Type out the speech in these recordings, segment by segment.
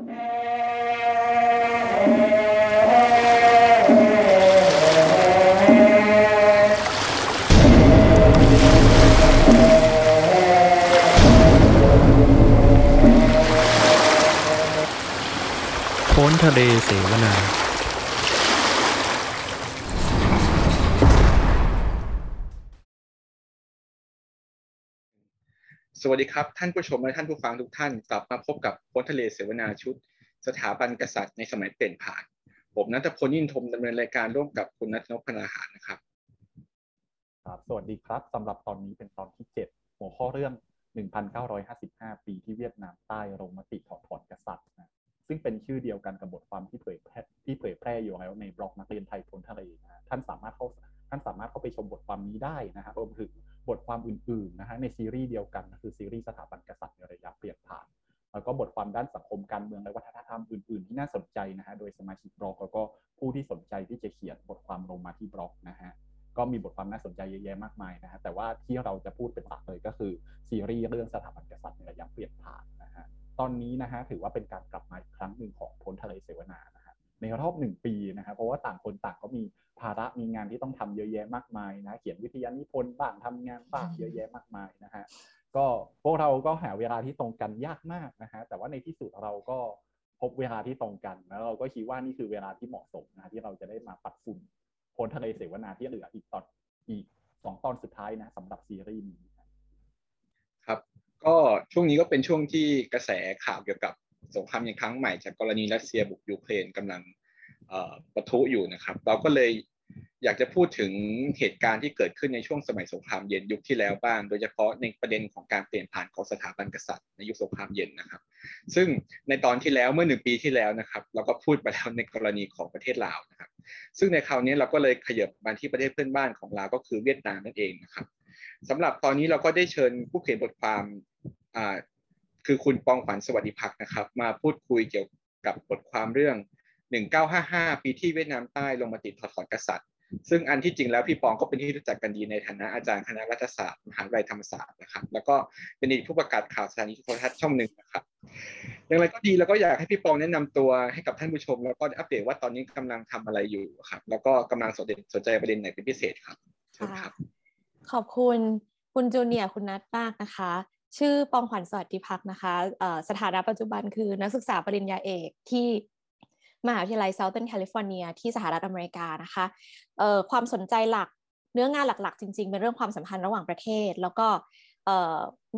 พ้นทะเลเสวนา สวัสดีครับ ท่านผู้ชมและท่านผู้ฟังทุกท่านกลับมาพบกับพ้นทะเลเสวนาชุด สถาบันกษัตริย์ในสมัยเปลี่ยนผ่าน ผมนัทพลยินทมดำเนินรายการร่วมกับคุณนัทนพพนาหารนะครับครับ สวัสดีครับสำหรับตอนนี้เป็นตอนที่ 7 หัวข้อเรื่อง 1955 ปีที่เวียดนามใต้ลงมติถอดถอนกษัตริย์นะซึ่งเป็นชื่อเดียวกันกับบทความที่เผยแพร่ที่เผยแพร่อยู่แล้วในบล็อกนักเรียนไทยพ้นทะเลนะท่านสามารถเข้าท่านสามารถเข้าไปชมบทความนี้ได้นะฮะรวมถึง บทความอื่นๆนะฮะในซีรีส์เดียวกันคือซีรีส์สถาบันกษัตริย์ในระยะเปลี่ยนผ่าน แล้วก็บทความด้านสังคมการเมืองและวัฒนธรรมอื่นๆ ที่น่าสนใจนะฮะโดยสมาชิกบล็อกแล้วก็ผู้ที่สนใจที่จะเขียนบทความลงมาที่บล็อกนะฮะก็มีบทความน่าสนใจเยอะแยะมากมายนะฮะแต่ว่าที่เราจะพูดเป็นหลักเลยก็คือซีรีส์เรื่องสถาบันกษัตริย์ในระยะเปลี่ยนผ่านนะฮะตอนนี้นะฮะถือว่าเป็นการกลับมาอีกครั้งหนึ่งของพ้นทะเลเสวนานะ ในรอบหนึ่งปีนะฮะเพราะว่าต่างคนต่างก็มีภาระมีงานที่ต้องทำเยอะแยะมากมายนะเขียนวิทยานิพนธ์บ้างทำงานบ้างเยอะแยะมากมายนะฮะก็พวกเราก็หาเวลาที่ตรงกันยากมากนะฮะแต่ว่าในที่สุดเราก็พบเวลาที่ตรงกัน แล้วเราก็คิดว่านี่คือเวลาที่เหมาะสมนะที่เราจะได้มาปัดฝุ่นพ้นทะเลเสวนาที่เหลืออีกตอนอีกสองตอนสุดท้ายนะสำหรับซีรีส์นี้ครับ ก็ช่วงนี้ก็เป็นช่วงที่กระแสข่าวเกี่ยวกับ สงครามยังครั้งใหม่จากกรณีรัสเซียบุกยูเครนกำลังปะทุอยู่นะครับ เราก็เลยอยากจะพูดถึงเหตุการณ์ที่เกิดขึ้นในช่วงสมัยสงครามเย็นยุคที่แล้วบ้าง โดยเฉพาะในประเด็นของการเปลี่ยนผ่านของสถาบันกษัตริย์ในยุคสงครามเย็นนะครับ ซึ่งในตอนที่แล้วเมื่อหนึ่งปีที่แล้วนะครับ เราก็พูดไปแล้วในกรณีของประเทศลาวนะครับ ซึ่งในคราวนี้เราก็เลยขยับมาที่ประเทศเพื่อนบ้านของลาวก็คือเวียดนามนั่นเองนะครับสำหรับตอนนี้เราก็ได้เชิญผู้เขียนบทความอ่า คือคุณปองขวัญสวัสดิพักนะครับ มาพูดคุยเกี่ยวกับบทความเรื่อง 1955 ปีที่เวียดนามใต้ลงมาติดถอดถอนกษัตริย์ ซึ่งอันที่จริงแล้วพี่ปองก็เป็นที่รู้จักกันดีในฐานะอาจารย์คณะรัฐศาสตร์มหาวิทยาลัยธรรมศาสตร์นะครับ แล้วก็เป็นอดีตผู้ประกาศข่าวสถานีโทรทัศน์ช่องหนึ่งนะครับ อย่างไรก็ดีแล้วก็อยากให้พี่ปองแนะนำตัวให้กับท่านผู้ชม แล้วก็อัปเดตว่าตอนนี้กำลังทำอะไรอยู่ครับ แล้วก็กำลังสนใจสนใจประเด็นไหนเป็นพิเศษครับเชิญครับขอบคุณคุณจูเนียร์คุณนัทมากนะคะ ชื่อปองขวัญสวัสดิพักนะคะสถานะปัจจุบันคือนักศึกษาปริญญาเอกที่มหาวิทยาลัย Southern California ที่สหรัฐอเมริกานะคะความสนใจหลักเนื้องานหลักๆ จริง ๆ เป็นเรื่องความสัมพันธ์ระหว่างประเทศ แล้วก็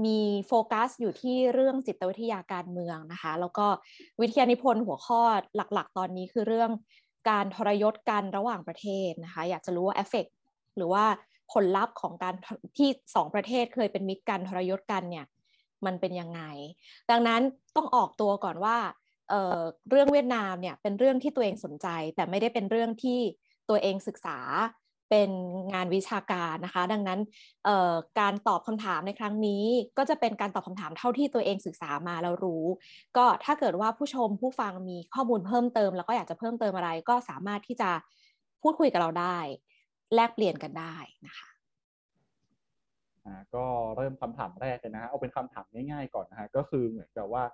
มีโฟกัสอยู่ที่เรื่องจิตวิทยาการเมืองนะคะ แล้วก็วิทยานิพนธ์หัวข้อหลักๆ ตอนนี้คือเรื่องการทรยศกันระหว่างประเทศนะคะ อยากจะรู้ว่าเอฟเฟกหรือว่า ผลลัพธ์ของการที่สองประเทศเคยเป็นมิตรกันทรยศกันเนี่ยมันเป็นยังไง ดังนั้นต้องออกตัวก่อนว่าเเรื่องเวียดนามเนี่ยเป็นเรื่องที่ตัวเองสนใจ แต่ไม่ได้เป็นเรื่องที่ตัวเองศึกษาเป็นงานวิชาการนะคะ ดังนั้นการตอบคำถามในครั้งนี้ ก็จะเป็นการตอบคำถามเท่าที่ตัวเองศึกษามาแล้วรู้ ก็ถ้าเกิดว่าผู้ชมผู้ฟังมีข้อมูลเพิ่มเติม แล้วก็อยากจะเพิ่มเติมอะไรก็สามารถที่จะพูดคุยกับเราได้ แลกเปลี่ยนกันได้นะคะอ่าก็เริ่มคำถามแรกเลยนะฮะเอาเป็นคำถามง่ายๆก่อนนะฮะก็คือเหมือนกับว่า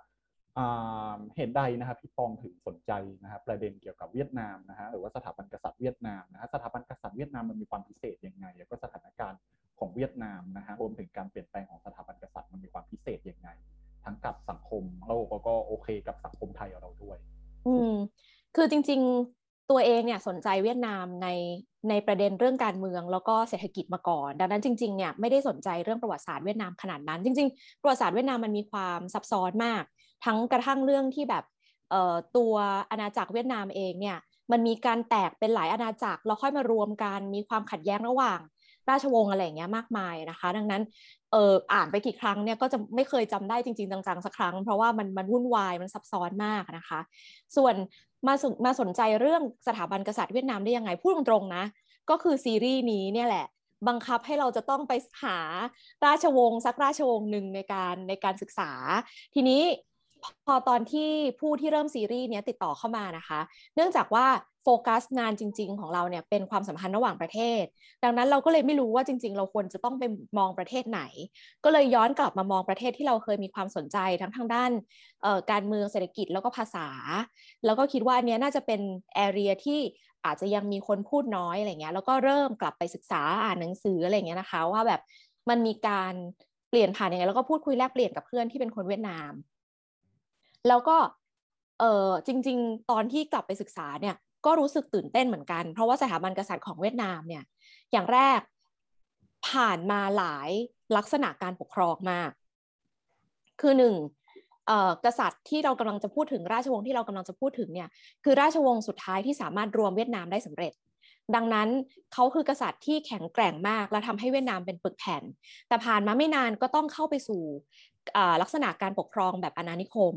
เห็นใดนะครับพี่ปองถึงสนใจนะครับประเด็นเกี่ยวกับเวียดนามนะฮะหรือว่าสถาบันกษัตริย์เวียดนามนะฮะสถาบันกษัตริย์เวียดนามมันมีความพิเศษยังไง แล้วก็สถานการณ์ของเวียดนามนะฮะรวมถึงการเปลี่ยนแปลงของสถาบันกษัตริย์มันมีความพิเศษยังไง ทั้งกับสังคมโลกแล้วก็โอเคกับสังคมไทยเราด้วย อืมคือจริงๆ ตัวเองเนี่ยสนใจเวียดนามในในประเด็นเรื่องการเมืองแล้วก็เศรษฐกิจมาก่อน ดังนั้นจริงๆเนี่ยไม่ได้สนใจเรื่องประวัติศาสตร์เวียดนามขนาดนั้น จริง ๆ ประวัติศาสตร์เวียดนามมันมีความซับซ้อนมาก ทั้งกระทั่งเรื่องที่แบบตัวอาณาจักรเวียดนามเองเนี่ยมันมีการแตกเป็นหลายอาณาจักรแล้วค่อยมารวมกันมีความขัดแย้งระหว่างราชวงศ์อะไรอย่างเงี้ยมากมายนะคะ ดังนั้นเอออ่านไปกี่ครั้งเนี่ยก็จะไม่เคยจำได้จริงๆจังๆสักครั้ง เพราะว่ามันมันวุ่นวายมันซับซ้อนมากนะคะ ส่วน มาสมาสนใจเรื่องสถาบันกษัตริย์เวียดนามได้ยังไง พูดตรงๆนะ ก็คือซีรีส์นี้เนี่ยแหละ บังคับให้เราจะต้องไปหาราชวงศ์สักราชวงศ์หนึ่งในการในการศึกษา ทีนี้ พอตอนที่ผู้ที่เริ่มซีรีส์เนี้ยติดต่อเข้ามานะคะ เนื่องจากว่าโฟกัสงานจริง ๆ ของเราเนี่ยเป็นความสัมพันธ์ระหว่างประเทศ ดังนั้นเราก็เลยไม่รู้ว่าจริง ๆ เราควรจะต้องไปมองประเทศไหน ก็เลยย้อนกลับมามองประเทศที่เราเคยมีความสนใจทั้งทางด้านการเมืองเศรษฐกิจแล้วก็ภาษา แล้วก็คิดว่าอันนี้น่าจะเป็นแอเรียที่อาจจะยังมีคนพูดน้อยอะไรเงี้ยแล้วก็เริ่มกลับไปศึกษาอ่านหนังสืออะไรเงี้ยนะคะว่าแบบมันมีการเปลี่ยนผ่านยังไงแล้วก็พูดคุยแลกเปลี่ยนกับเพื่อนที่เป็นคนเวียดนาม แล้วก็เออจริง ๆ ตอนที่กลับไปศึกษาเนี่ยก็รู้สึกตื่นเต้นเหมือนกัน เพราะว่าสถาบันกษัตริย์ของเวียดนามเนี่ยอย่างแรกผ่านมาหลายลักษณะการปกครองมาก คือหนึ่งกษัตริย์ที่เรากำลังจะพูดถึงราชวงศ์ที่เรากำลังจะพูดถึงเนี่ยคือราชวงศ์สุดท้ายที่สามารถรวมเวียดนามได้สำเร็จ ดังนั้นเขาคือกษัตริย์ที่แข็งแกร่งมาก และทำให้เวียดนามเป็นปึกแผ่น แต่ผ่านมาไม่นานก็ต้องเข้าไปสู่ลักษณะการปกครองแบบอาณานิคม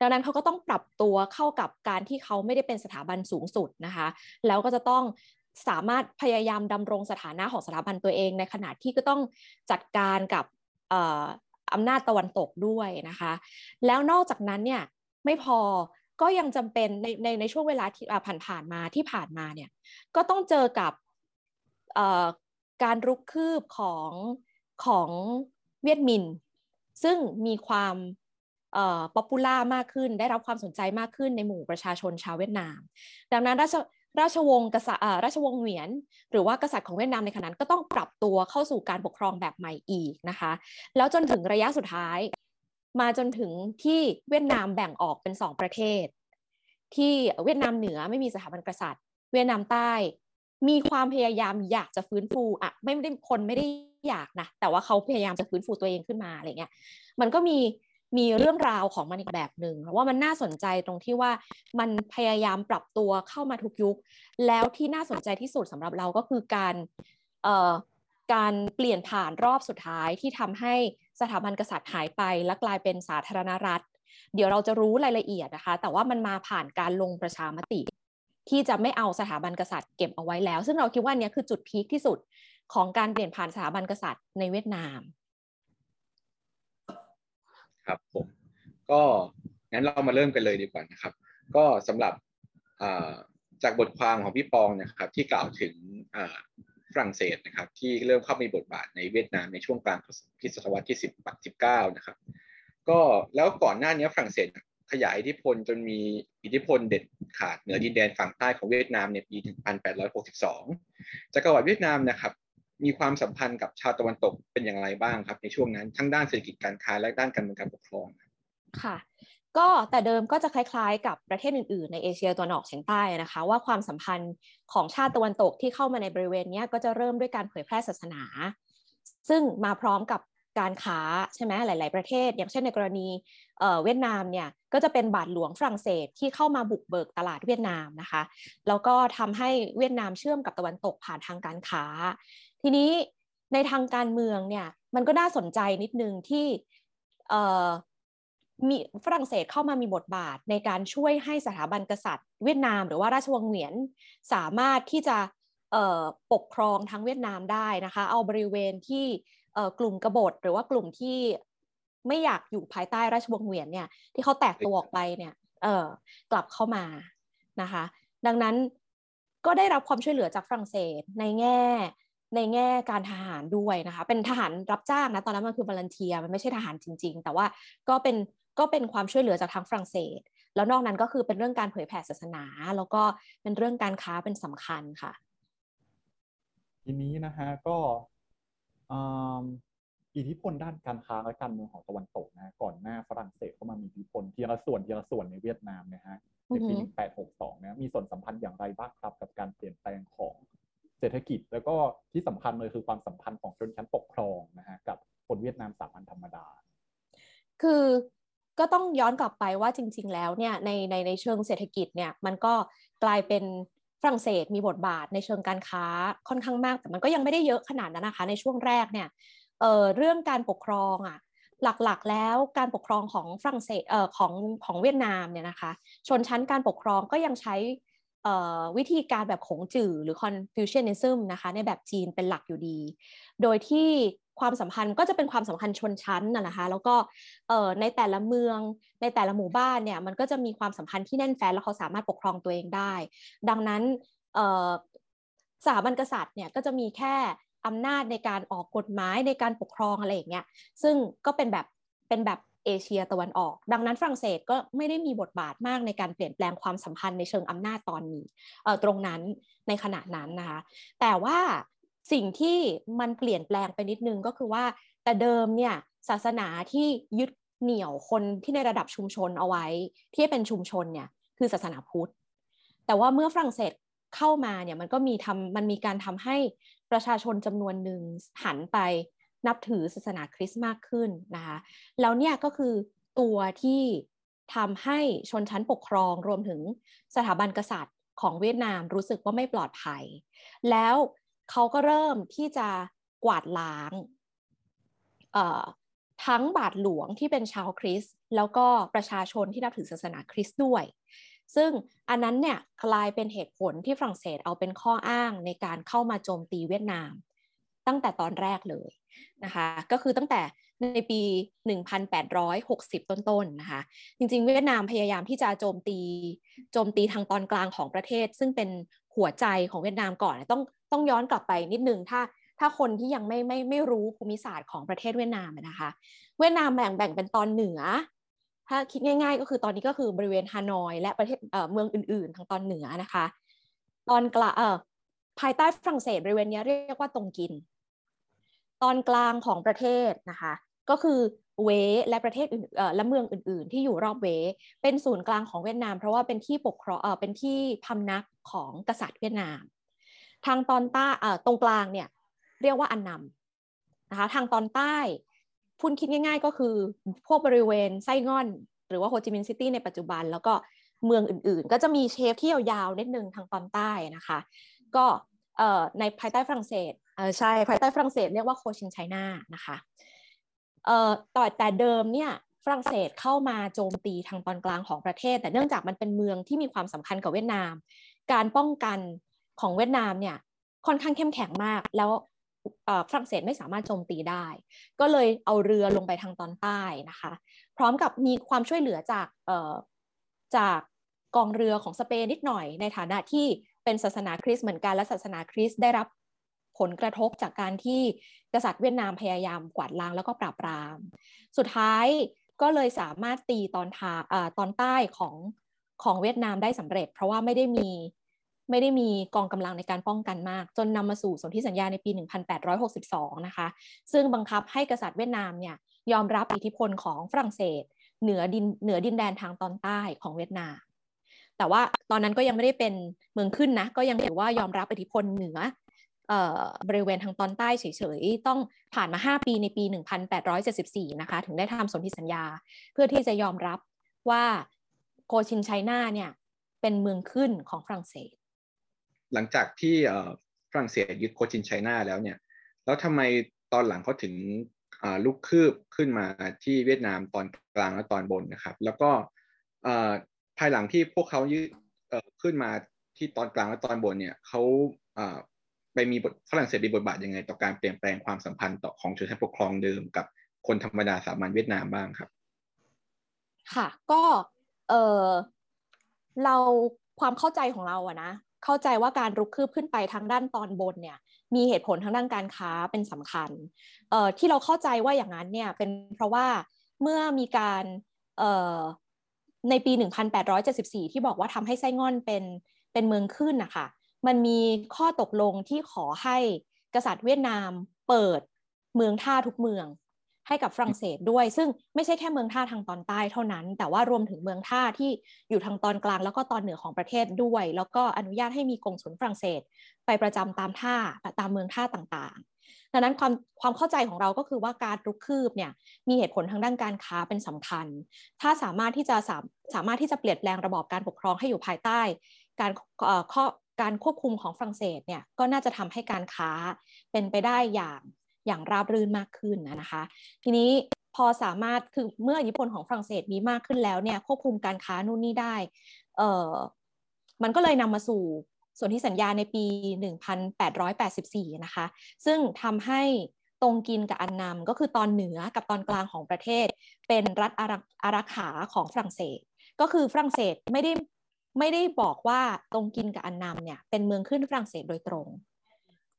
ดังนั้นเขาก็ต้องปรับตัวเข้ากับการที่เขาไม่ได้เป็นสถาบันสูงสุดนะคะ แล้วก็จะต้องสามารถพยายามดำรงสถานะของสถาบันตัวเอง ในขณะที่ก็ต้องจัดการกับอำนาจตะวันตกด้วยนะคะ แล้วนอกจากนั้นเนี่ยไม่พอ ก็ยังจำเป็นในในในช่วงเวลาที่ผ่านผ่านมาที่ผ่านมาเนี่ยก็ต้องเจอกับการรุกคืบของของเวียดมิน ซึ่งมีความ popular มากขึ้น ได้รับความสนใจมากขึ้นในหมู่ประชาชนชาวเวียดนาม ดังนั้นราชราชวงศ์กษัตริย์ราชวงศ์เหวียน หรือว่ากษัตริย์ของเวียดนามในขณะนั้นก็ต้องปรับตัวเข้าสู่การปกครองแบบใหม่อีกนะคะ แล้วจนถึงระยะสุดท้าย มาจนถึงที่เวียดนามแบ่งออกเป็นสองประเทศ ที่เวียดนามเหนือไม่มีสถาบันกษัตริย์ เวียดนามใต้มีความพยายามอยากจะฟื้นฟูอะไม่ได้คนไม่ได้อยากนะแต่ว่าเขาพยายามจะฟื้นฟูตัวเองขึ้นมาอะไรเงี้ยมันก็มีมีเรื่องราวของมันอีกแบบหนึ่งว่ามันน่าสนใจตรงที่ว่ามันพยายามปรับตัวเข้ามาทุกยุค แล้วที่น่าสนใจที่สุดสำหรับเราก็คือการเอ่อ การเปลี่ยนผ่านรอบสุดท้ายที่ทำให้สถาบันกษัตริย์หายไป และกลายเป็นสาธารณรัฐ เดี๋ยวเราจะรู้รายละเอียดนะคะ แต่ว่ามันมาผ่านการลงประชามติ ที่จะไม่เอาสถาบันกษัตริย์เก็บเอาไว้แล้ว ซึ่งเราคิดว่านี้คือจุดพีคที่สุดของการเปลี่ยนผ่านสถาบันกษัตริย์ในเวียดนาม ครับผมก็งั้นเรามาเริ่มกันเลยดีกว่านะครับ ก็สำหรับจากบทความของพี่ปองนะครับ ที่กล่าวถึง ฝรั่งเศสนะครับที่เริ่มเข้ามีบทบาทในเวียดนามในช่วงกลางศตวรรษที่10 19นะครับก็แล้วก่อนหน้านี้ฝรั่งเศสขยายอิทธิพลจนมีอิทธิพลเด็ดขาดเหนือดินแดนฝั่งใต้ของเวียดนามในปี 1862จักรวรรดิเวียดนามนะครับมีความสัมพันธ์กับชาวตะวันตกเป็นอย่างไรบ้างครับ ในช่วงนั้นทั้งด้านเศรษฐกิจการค้าและด้านการเมืองการปกครองค่ะ ก็แต่เดิมก็จะคล้ายๆ กับประเทศอื่นๆ ในเอเชียตะวันออกเฉียงใต้นะคะ ว่าความสัมพันธ์ของชาติตะวันตกที่เข้ามาในบริเวณนี้ก็จะเริ่มด้วยการเผยแพร่ศาสนา ซึ่งมาพร้อมกับการค้าใช่ไหมหลาย ๆ ประเทศ อย่างเช่นในกรณีเวียดนามเนี่ยก็จะเป็นบาทหลวงฝรั่งเศสที่เข้ามาบุกเบิกตลาดเวียดนามนะคะแล้วก็ทำให้เวียดนามเชื่อมกับตะวันตกผ่านทางการค้า ทีนี้ในทางการเมืองเนี่ยมันก็น่าสนใจนิดนึงที่ มีฝรั่งเศสเข้ามามีบทบาทในการช่วยให้สถาบันกษัตริย์ เวียดนาม หรือว่าราชวงศ์เหวียนสามารถที่จะปกครองทั้งเวียดนามได้นะคะ เอาบริเวณที่กลุ่มกบฏหรือว่ากลุ่มที่ไม่อยากอยู่ภายใต้ราชวงศ์เหวียนเนี่ยที่เขาแตกตัวออกไปเนี่ยกลับเข้ามานะคะ ดังนั้นก็ได้รับความช่วยเหลือจากฝรั่งเศสในแง่ในแง่การทหารด้วยนะคะ เป็นทหารรับจ้างนะตอนนั้นมันคือบาลันเทียมันไม่ใช่ทหารจริง ๆ แต่ว่าก็เป็น ก็เป็นความช่วยเหลือจากทางฝรั่งเศส แล้วนอกนั้นก็คือเป็นเรื่องการเผยแผ่ศาสนา แล้วก็เป็นเรื่องการค้าเป็นสำคัญค่ะ ทีนี้นะฮะก็อิทธิพลด้านการค้าและการเมืองของตะวันตกนะก่อนหน้าฝรั่งเศสเข้ามามีอิทธิพลทีละส่วนทีละส่วนในเวียดนามนะฮะในปี 1862 นะมีส่วนสัมพันธ์อย่างไรบ้างครับ กับการเปลี่ยนแปลงของเศรษฐกิจ แล้วก็ที่สำคัญเลยคือความสัมพันธ์ของชนชั้นปกครองนะฮะกับคนเวียดนามสามัญธรรมดา คือ ก็ต้องย้อนกลับไปว่าจริง ๆ แล้วเนี่ยในในในเชิงเศรษฐกิจเนี่ยมันก็กลายเป็นฝรั่งเศสมีบทบาทในเชิงการค้าค่อนข้างมาก แต่มันก็ยังไม่ได้เยอะขนาดนั้นนะคะ ในช่วงแรกเนี่ยเอ่อเรื่องการปกครองอะหลักๆ แล้วการปกครองของฝรั่งเศสเอ่อของของเวียดนามเนี่ยนะคะ ชนชั้นการปกครองก็ยังใช้ วิธีการแบบขงจื่อหรือ Confucianism นะคะในแบบจีนเป็นหลักอยู่ดี โดยที่ความสัมพันธ์ก็จะเป็นความสัมพันธ์ชนชั้นนะคะ แล้วก็ในแต่ละเมืองในแต่ละหมู่บ้านเนี่ยมันก็จะมีความสัมพันธ์ที่แน่นแฟ้นแล้วเขาสามารถปกครองตัวเองได้ ดังนั้นสถาบันกษัตริย์เนี่ยก็จะมีแค่อำนาจในการออกกฎหมายในการปกครองอะไรอย่างเงี้ยซึ่งก็เป็นแบบเป็นแบบ เอเชียตะวันออก ดังนั้นฝรั่งเศสก็ไม่ได้มีบทบาทมากในการเปลี่ยนแปลงความสัมพันธ์ในเชิงอำนาจตอนนี้ตรงนั้นในขณะนั้นนะคะแต่ว่าสิ่งที่มันเปลี่ยนแปลงไปนิดนึงก็คือว่า แต่เดิมเนี่ยศาสนาที่ยึดเหนี่ยวคนที่ในระดับชุมชนเอาไว้ ที่เป็นชุมชนเนี่ยคือศาสนาพุทธ แต่ว่าเมื่อฝรั่งเศสเข้ามาเนี่ยมันก็มีทำมันมีการทำให้ประชาชนจำนวนหนึ่งหันไป นับถือศาสนาคริสต์มากขึ้นนะคะแล้วเนี่ยก็คือตัวที่ทำให้ชนชั้นปกครองรวมถึงสถาบันกษัตริย์ของเวียดนามรู้สึกว่าไม่ปลอดภัย แล้วเขาก็เริ่มที่จะกวาดล้างทั้งบาทหลวงที่เป็นชาวคริสต์แล้วก็ประชาชนที่นับถือศาสนาคริสต์ด้วย ซึ่งอันนั้นเนี่ยกลายเป็นเหตุผลที่ฝรั่งเศสเอาเป็นข้ออ้างในการเข้ามาโจมตีเวียดนาม ตั้งแต่ตอนแรกเลย นะคะก็คือตั้งแต่ในปี 1860 ต้นๆนนะคะจริงๆ เวียดนามพยายามที่จะโจมตีโจมตีทางตอนกลางของประเทศ ซึ่งเป็นหัวใจของเวียดนามก่อนต้องต้องย้อนกลับไปนิดนึงถ้าถ้าคนที่ยังไม่ไม่ไม่รู้ภูมิศาสตร์ของประเทศเวียดนามนะคะเวียดนามแบ่งแบ่งเป็นตอนเหนือ ถ้าคิดง่ายๆ ก็คือตอนนี้ก็คือบริเวณฮานอยและประเทศเมืองอื่นๆ ทางตอนเหนือนะคะ ตอนกลางภายใต้ฝรั่งเศสบริเวณนี้เรียกว่าตรงกิน ตอนกลางของประเทศนะคะ ก็คือเวและประเทศอื่นและเมืองอื่น ๆ ที่อยู่รอบเว เป็นศูนย์กลางของเวียดนาม เพราะว่าเป็นที่ปกครองเป็นที่พำนักของกษัตริย์เวียดนาม ทางตอนใต้ตรงกลางเนี่ยเรียกว่าอันนัมนะคะทางตอนใต้พูดคิดง่าย ๆ ก็คือพวกบริเวณไซ่ง่อน หรือว่าโฮจิมินห์ซิตี้ในปัจจุบัน แล้วก็เมืองอื่นๆ ก็จะมี shape ที่ยาวๆนิดนึงทางตอนใต้นะคะ ก็ในภายใต้ฝรั่งเศส ใช่ภายใต้ฝรั่งเศสเรียกว่าโคชินไชน่านะคะเอ่อต่อแต่เดิมเนี่ยฝรั่งเศสเข้ามาโจมตีทางตอนกลางของประเทศ แต่เนื่องจากมันเป็นเมืองที่มีความสำคัญกับเวียดนาม การป้องกันของเวียดนามเนี่ยค่อนข้างเข้มแข็งมาก แล้วฝรั่งเศสไม่สามารถโจมตีได้ ก็เลยเอาเรือลงไปทางตอนใต้นะคะ พร้อมกับมีความช่วยเหลือจากจากกองเรือของสเปนนิดหน่อย ในฐานะที่เป็นศาสนาคริสต์เหมือนกันและศาสนาคริสต์ได้รับ ผลกระทบจากการที่กษัตริย์เวียดนามพยายามกวาดล้างแล้วก็ปราบปราม สุดท้ายก็เลยสามารถตีตอนทาตอนใต้ของของเวียดนามได้สำเร็จ เพราะว่าไม่ได้มีไม่ได้มีกองกำลังในการป้องกันมาก จนนำมาสู่สนธิสัญญาในปี 1862 นะคะ ซึ่งบังคับให้กษัตริย์เวียดนามเนี่ยยอมรับอิทธิพลของฝรั่งเศส เหนือดินเหนือดินแดนทางตอนใต้ของเวียดนาม แต่ว่าตอนนั้นก็ยังไม่ได้เป็นเมืองขึ้นนะ ก็ยังถือว่ายอมรับอิทธิพลเหนือ บริเวณทางตอนใต้เฉยๆ ต้องผ่านมา 5 ปีในปี 1874 นะคะ ถึงได้ทำสนธิสัญญา เพื่อที่จะยอมรับว่าโคชินไชน่าเนี่ย เป็นเมืองขึ้นของฝรั่งเศส หลังจากที่ฝรั่งเศสยึดโคชินไชน่าแล้วเนี่ย แล้วทำไมตอนหลังเขาถึงลุกคืบขึ้นมาที่เวียดนามตอนกลางและตอนบนนะครับ แล้วก็ภายหลังที่พวกเขายึดขึ้นมาที่ตอนกลางและตอนบนเนี่ยเขา ไปมีบทฝรั่งเศสมีบทบาทยังไง ต่อการเปลี่ยนแปลงความสัมพันธ์ต่อของชนชั้นปกครองเดิมกับคนธรรมดาสามัญเวียดนามบ้างครับ ค่ะ ก็เออเราความเข้าใจของเราอะนะเข้าใจว่าการรุกคืบขึ้นไปทางด้านตอนบนเนี่ย มีเหตุผลทางด้านการค้าเป็นสำคัญเอ่อที่เราเข้าใจว่าอย่างนั้นเนี่ยเป็นเพราะว่าเมื่อมีการเอ่อในปี 1874 ที่บอกว่าทำให้ไส้ง่อนเป็นเป็นเมืองขึ้นนะคะ มันมีข้อตกลงที่ขอให้กษัตริย์เวียดนามเปิดเมืองท่าทุกเมืองให้กับฝรั่งเศสด้วย ซึ่งไม่ใช่แค่เมืองท่าทางตอนใต้เท่านั้น แต่ว่ารวมถึงเมืองท่าที่อยู่ทางตอนกลางแล้วก็ตอนเหนือของประเทศด้วย แล้วก็อนุญาตให้มีกงสุลฝรั่งเศส ไปประจำตามท่าตามเมืองท่าต่างๆ ดังนั้นความความเข้าใจของเราก็คือว่าการรุกคืบเนี่ยมีเหตุผลทางด้านการค้าเป็นสำคัญ ถ้าสามารถที่จะสาสามารถที่จะเปลี่ยนแปลงระบอบการปกครองให้อยู่ภายใต้ การข้อ การควบคุมของฝรั่งเศสเนี่ยก็น่าจะทำให้การค้าเป็นไปได้อย่างอย่างราบรื่นมากขึ้นนะคะ ทีนี้พอสามารถคือเมื่ออิทธิพลของฝรั่งเศสมีมากขึ้นแล้วเนี่ยควบคุมการค้านู่นนี่ได้เออมันก็เลยนำมาสู่ส่วนที่สัญญาในปี 1884 นะคะ ซึ่งทำให้ตรงกินกับอันนำก็คือตอนเหนือกับตอนกลางของประเทศ เป็นรัฐอารักอารักขาของฝรั่งเศส ก็คือฝรั่งเศสไม่ได้ ไม่ได้บอกว่าตรงกินกับอันนำเนี่ยเป็นเมืองขึ้นฝรั่งเศสโดยตรง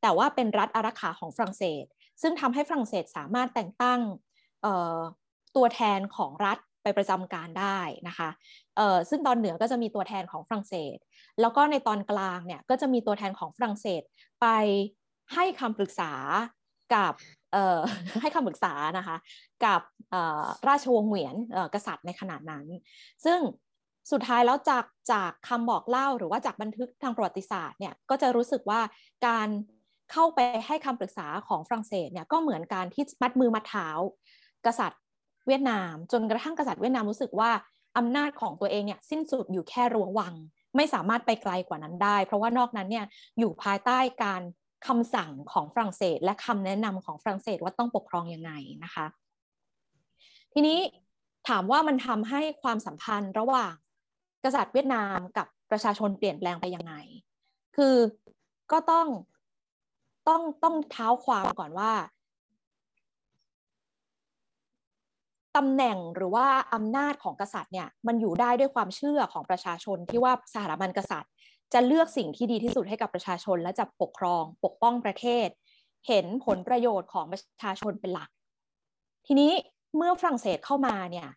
แต่ว่าเป็นรัฐอารักขาของฝรั่งเศส ซึ่งทำให้ฝรั่งเศสสามารถแต่งตั้งตัวแทนของรัฐไปประจำการได้นะคะซึ่งตอนเหนือก็จะมีตัวแทนของฝรั่งเศส แล้วก็ในตอนกลางเนี่ยก็จะมีตัวแทนของฝรั่งเศสไปให้คำปรึกษากับให้คำปรึกษานะคะกับราชวงศ์เหวียนกษัตริย์ในขณะนั้น ซึ่ง สุดท้ายแล้วจากจากคำบอกเล่าหรือว่าจากบันทึกทางประวัติศาสตร์เนี่ยก็จะรู้สึกว่าการเข้าไปให้คำปรึกษาของฝรั่งเศสเนี่ยก็เหมือนการที่มัดมือมัดเท้า กษัตริย์เวียดนาม จนกระทั่งกษัตริย์เวียดนามรู้สึกว่าอำนาจของตัวเองเนี่ยสิ้นสุดอยู่แค่รั้ววัง ไม่สามารถไปไกลกว่านั้นได้ เพราะว่านอกนั้นเนี่ยอยู่ภายใต้การคำสั่งของฝรั่งเศส และคำแนะนำของฝรั่งเศสว่าต้องปกครองยังไงนะคะ ทีนี้ถามว่ามันทำให้ความสัมพันธ์ระหว่าง กษัตริย์เวียดนามกับประชาชนเปลี่ยนแปลงไปยังไง คือก็ต้องต้องต้องเท้าความก่อนว่าตำแหน่งหรือว่าอำนาจของกษัตริย์เนี่ยมันอยู่ได้ด้วยความเชื่อของประชาชนที่ว่าสถาบันกษัตริย์ จะเลือกสิ่งที่ดีที่สุดให้กับประชาชนและจะปกครอง ปกป้องประเทศ เห็นผลประโยชน์ของประชาชนเป็นหลัก ทีนี้เมื่อฝรั่งเศสเข้ามาเนี่ย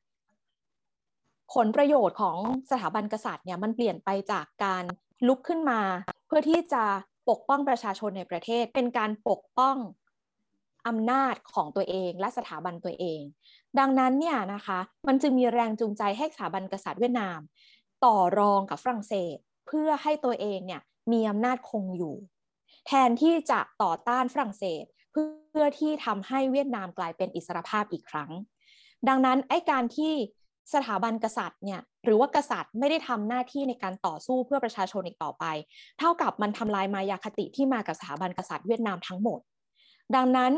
ผลประโยชน์ของสถาบันกษัตริย์เนี่ยมันเปลี่ยนไปจากการลุกขึ้นมา เพื่อที่จะปกป้องประชาชนในประเทศ เป็นการปกป้องอำนาจของตัวเองและสถาบันตัวเอง ดังนั้นเนี่ยนะคะมันจึงมีแรงจูงใจให้สถาบันกษัตริย์เวียดนาม ต่อรองกับฝรั่งเศส เพื่อให้ตัวเองเนี่ยมีอำนาจคงอยู่ แทนที่จะต่อต้านฝรั่งเศส เพื่อที่ทำให้เวียดนามกลายเป็นอิสรภาพอีกครั้ง ดังนั้นไอ้การที่ สถาบันกษัตริย์เนี่ยหรือว่ากษัตริย์ไม่ได้ทำหน้าที่ในการต่อสู้เพื่อประชาชนอีกต่อไป เท่ากับมันทำลายมายาคติที่มากับสถาบันกษัตริย์เวียดนามทั้งหมด ดังนั้น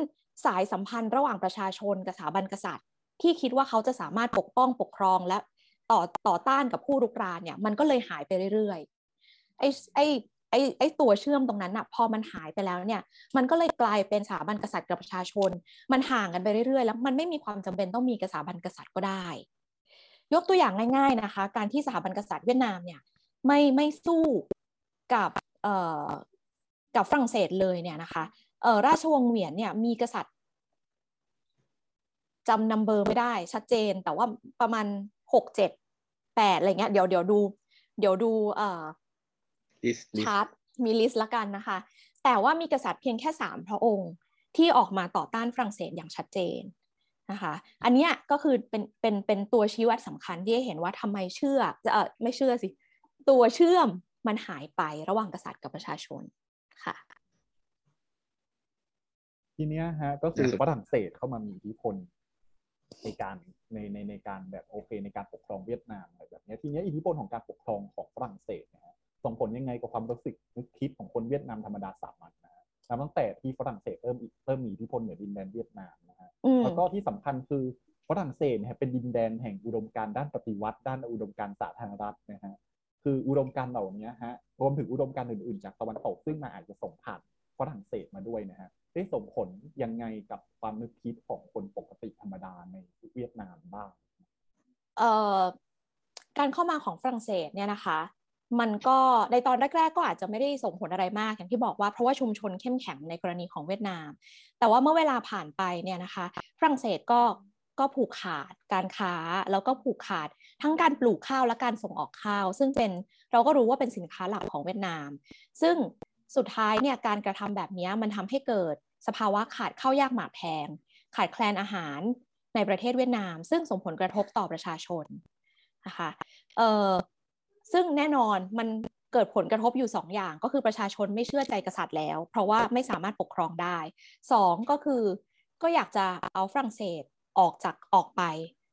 สายสัมพันธ์ระหว่างประชาชนกับสถาบันกษัตริย์ ที่คิดว่าเขาจะสามารถปกป้องปกครองและต่อต่อต้านกับผู้รุกรานเนี่ยมันก็เลยหายไปเรื่อยๆไอ้ไอ้ไอ้ไอ้ตัวเชื่อมตรงนั้นอะพอมันหายไปแล้วเนี่ยมันก็เลยกลายเป็นสถาบันกษัตริย์กับประชาชน มันห่างกันไปเรื่อยๆ แล้วมันไม่มีความจำเป็นต้องมีสถาบันกษัตริย์ก็ได้ ยกตัวอย่างง่ายๆนะคะ การที่สถาบันกษัตริย์เวียดนามเนี่ยไม่ไม่สู้กับเอ่อกับฝรั่งเศสเลยเนี่ยนะคะเอ่อราชวงศ์เหวียนเนี่ยมีกษัตริย์จำนัมเบอร์ไม่ได้ชัดเจนแต่ว่าประมาณหกเจ็ดแปดอะไรเงี้ยเดี๋ยวเดี๋ยวดู เดี๋ยวดูเอ่อชาร์ตมีลิสต์ละกันนะคะ แต่ว่ามีกษัตริย์เพียงแค่สามพระองค์ที่ออกมาต่อต้านฝรั่งเศสอย่างชัดเจน นะคะ อันนี้ก็คือเป็นเป็นเป็นตัวชี้วัดสำคัญที่ให้เห็นว่าทำไมเชื่อจะเออไม่เชื่อสิ ตัวเชื่อมมันหายไประหว่างกษัตริย์กับประชาชนค่ะ ทีเนี้ยฮะก็คือฝรั่งเศสเข้ามามีอิทธิพลในการในในในการแบบโอเคในการปกครองเวียดนามอะไรแบบนี้ทีนี้อิทธิพลของการปกครองของฝรั่งเศสนะฮะส่งผลยังไงกับความรู้สึกนึกคิดของคนเวียดนามธรรมดาสามัญนะฮะตั้งแต่ที่ฝรั่งเศสเริ่มเริ่มมีอิทธิพลเหนือดินแดนเวียดนามนะฮะ แล้วก็ที่สำคัญคือฝรั่งเศสเนี่ยเป็นดินแดนแห่งอุดมการด้านปฏิวัติ ด้านอุดมการสาธารณรัฐนะฮะคืออุดมการเหล่านี้ฮะรวมถึงอุดมการอื่นๆ จากตะวันตกซึ่งมาอาจจะส่งผ่านฝรั่งเศสมาด้วยนะฮะได้ส่งผลยังไงกับความนึกคิดของคนปกติธรรมดาในเวียดนามบ้างเอ่อการเข้ามาของฝรั่งเศสเนี่ยนะคะ มันก็ในตอนแรกๆก็อาจจะไม่ได้ส่งผลอะไรมากอย่างที่บอกว่าเพราะว่าชุมชนเข้มแข็งในกรณีของเวียดนาม แต่ว่าเมื่อเวลาผ่านไปเนี่ยนะคะฝรั่งเศสก็ก็ผูกขาดการค้าแล้วก็ผูกขาดทั้งการปลูกข้าวและการส่งออกข้าว ซึ่งเป็นเราก็รู้ว่าเป็นสินค้าหลักของเวียดนาม ซึ่งสุดท้ายเนี่ยการกระทำแบบนี้มันทำให้เกิดสภาวะขาดข้าวยากหมากแพง ขาดแคลนอาหารในประเทศเวียดนาม ซึ่งส่งผลกระทบต่อประชาชนนะคะเอ่อ ซึ่งแน่นอนมันเกิดผลกระทบอยู่ 2 อย่างก็คือประชาชนไม่เชื่อใจกษัตริย์แล้ว เพราะว่าไม่สามารถปกครองได้ 2 ก็คือก็อยากจะเอาฝรั่งเศสออกจากออกไป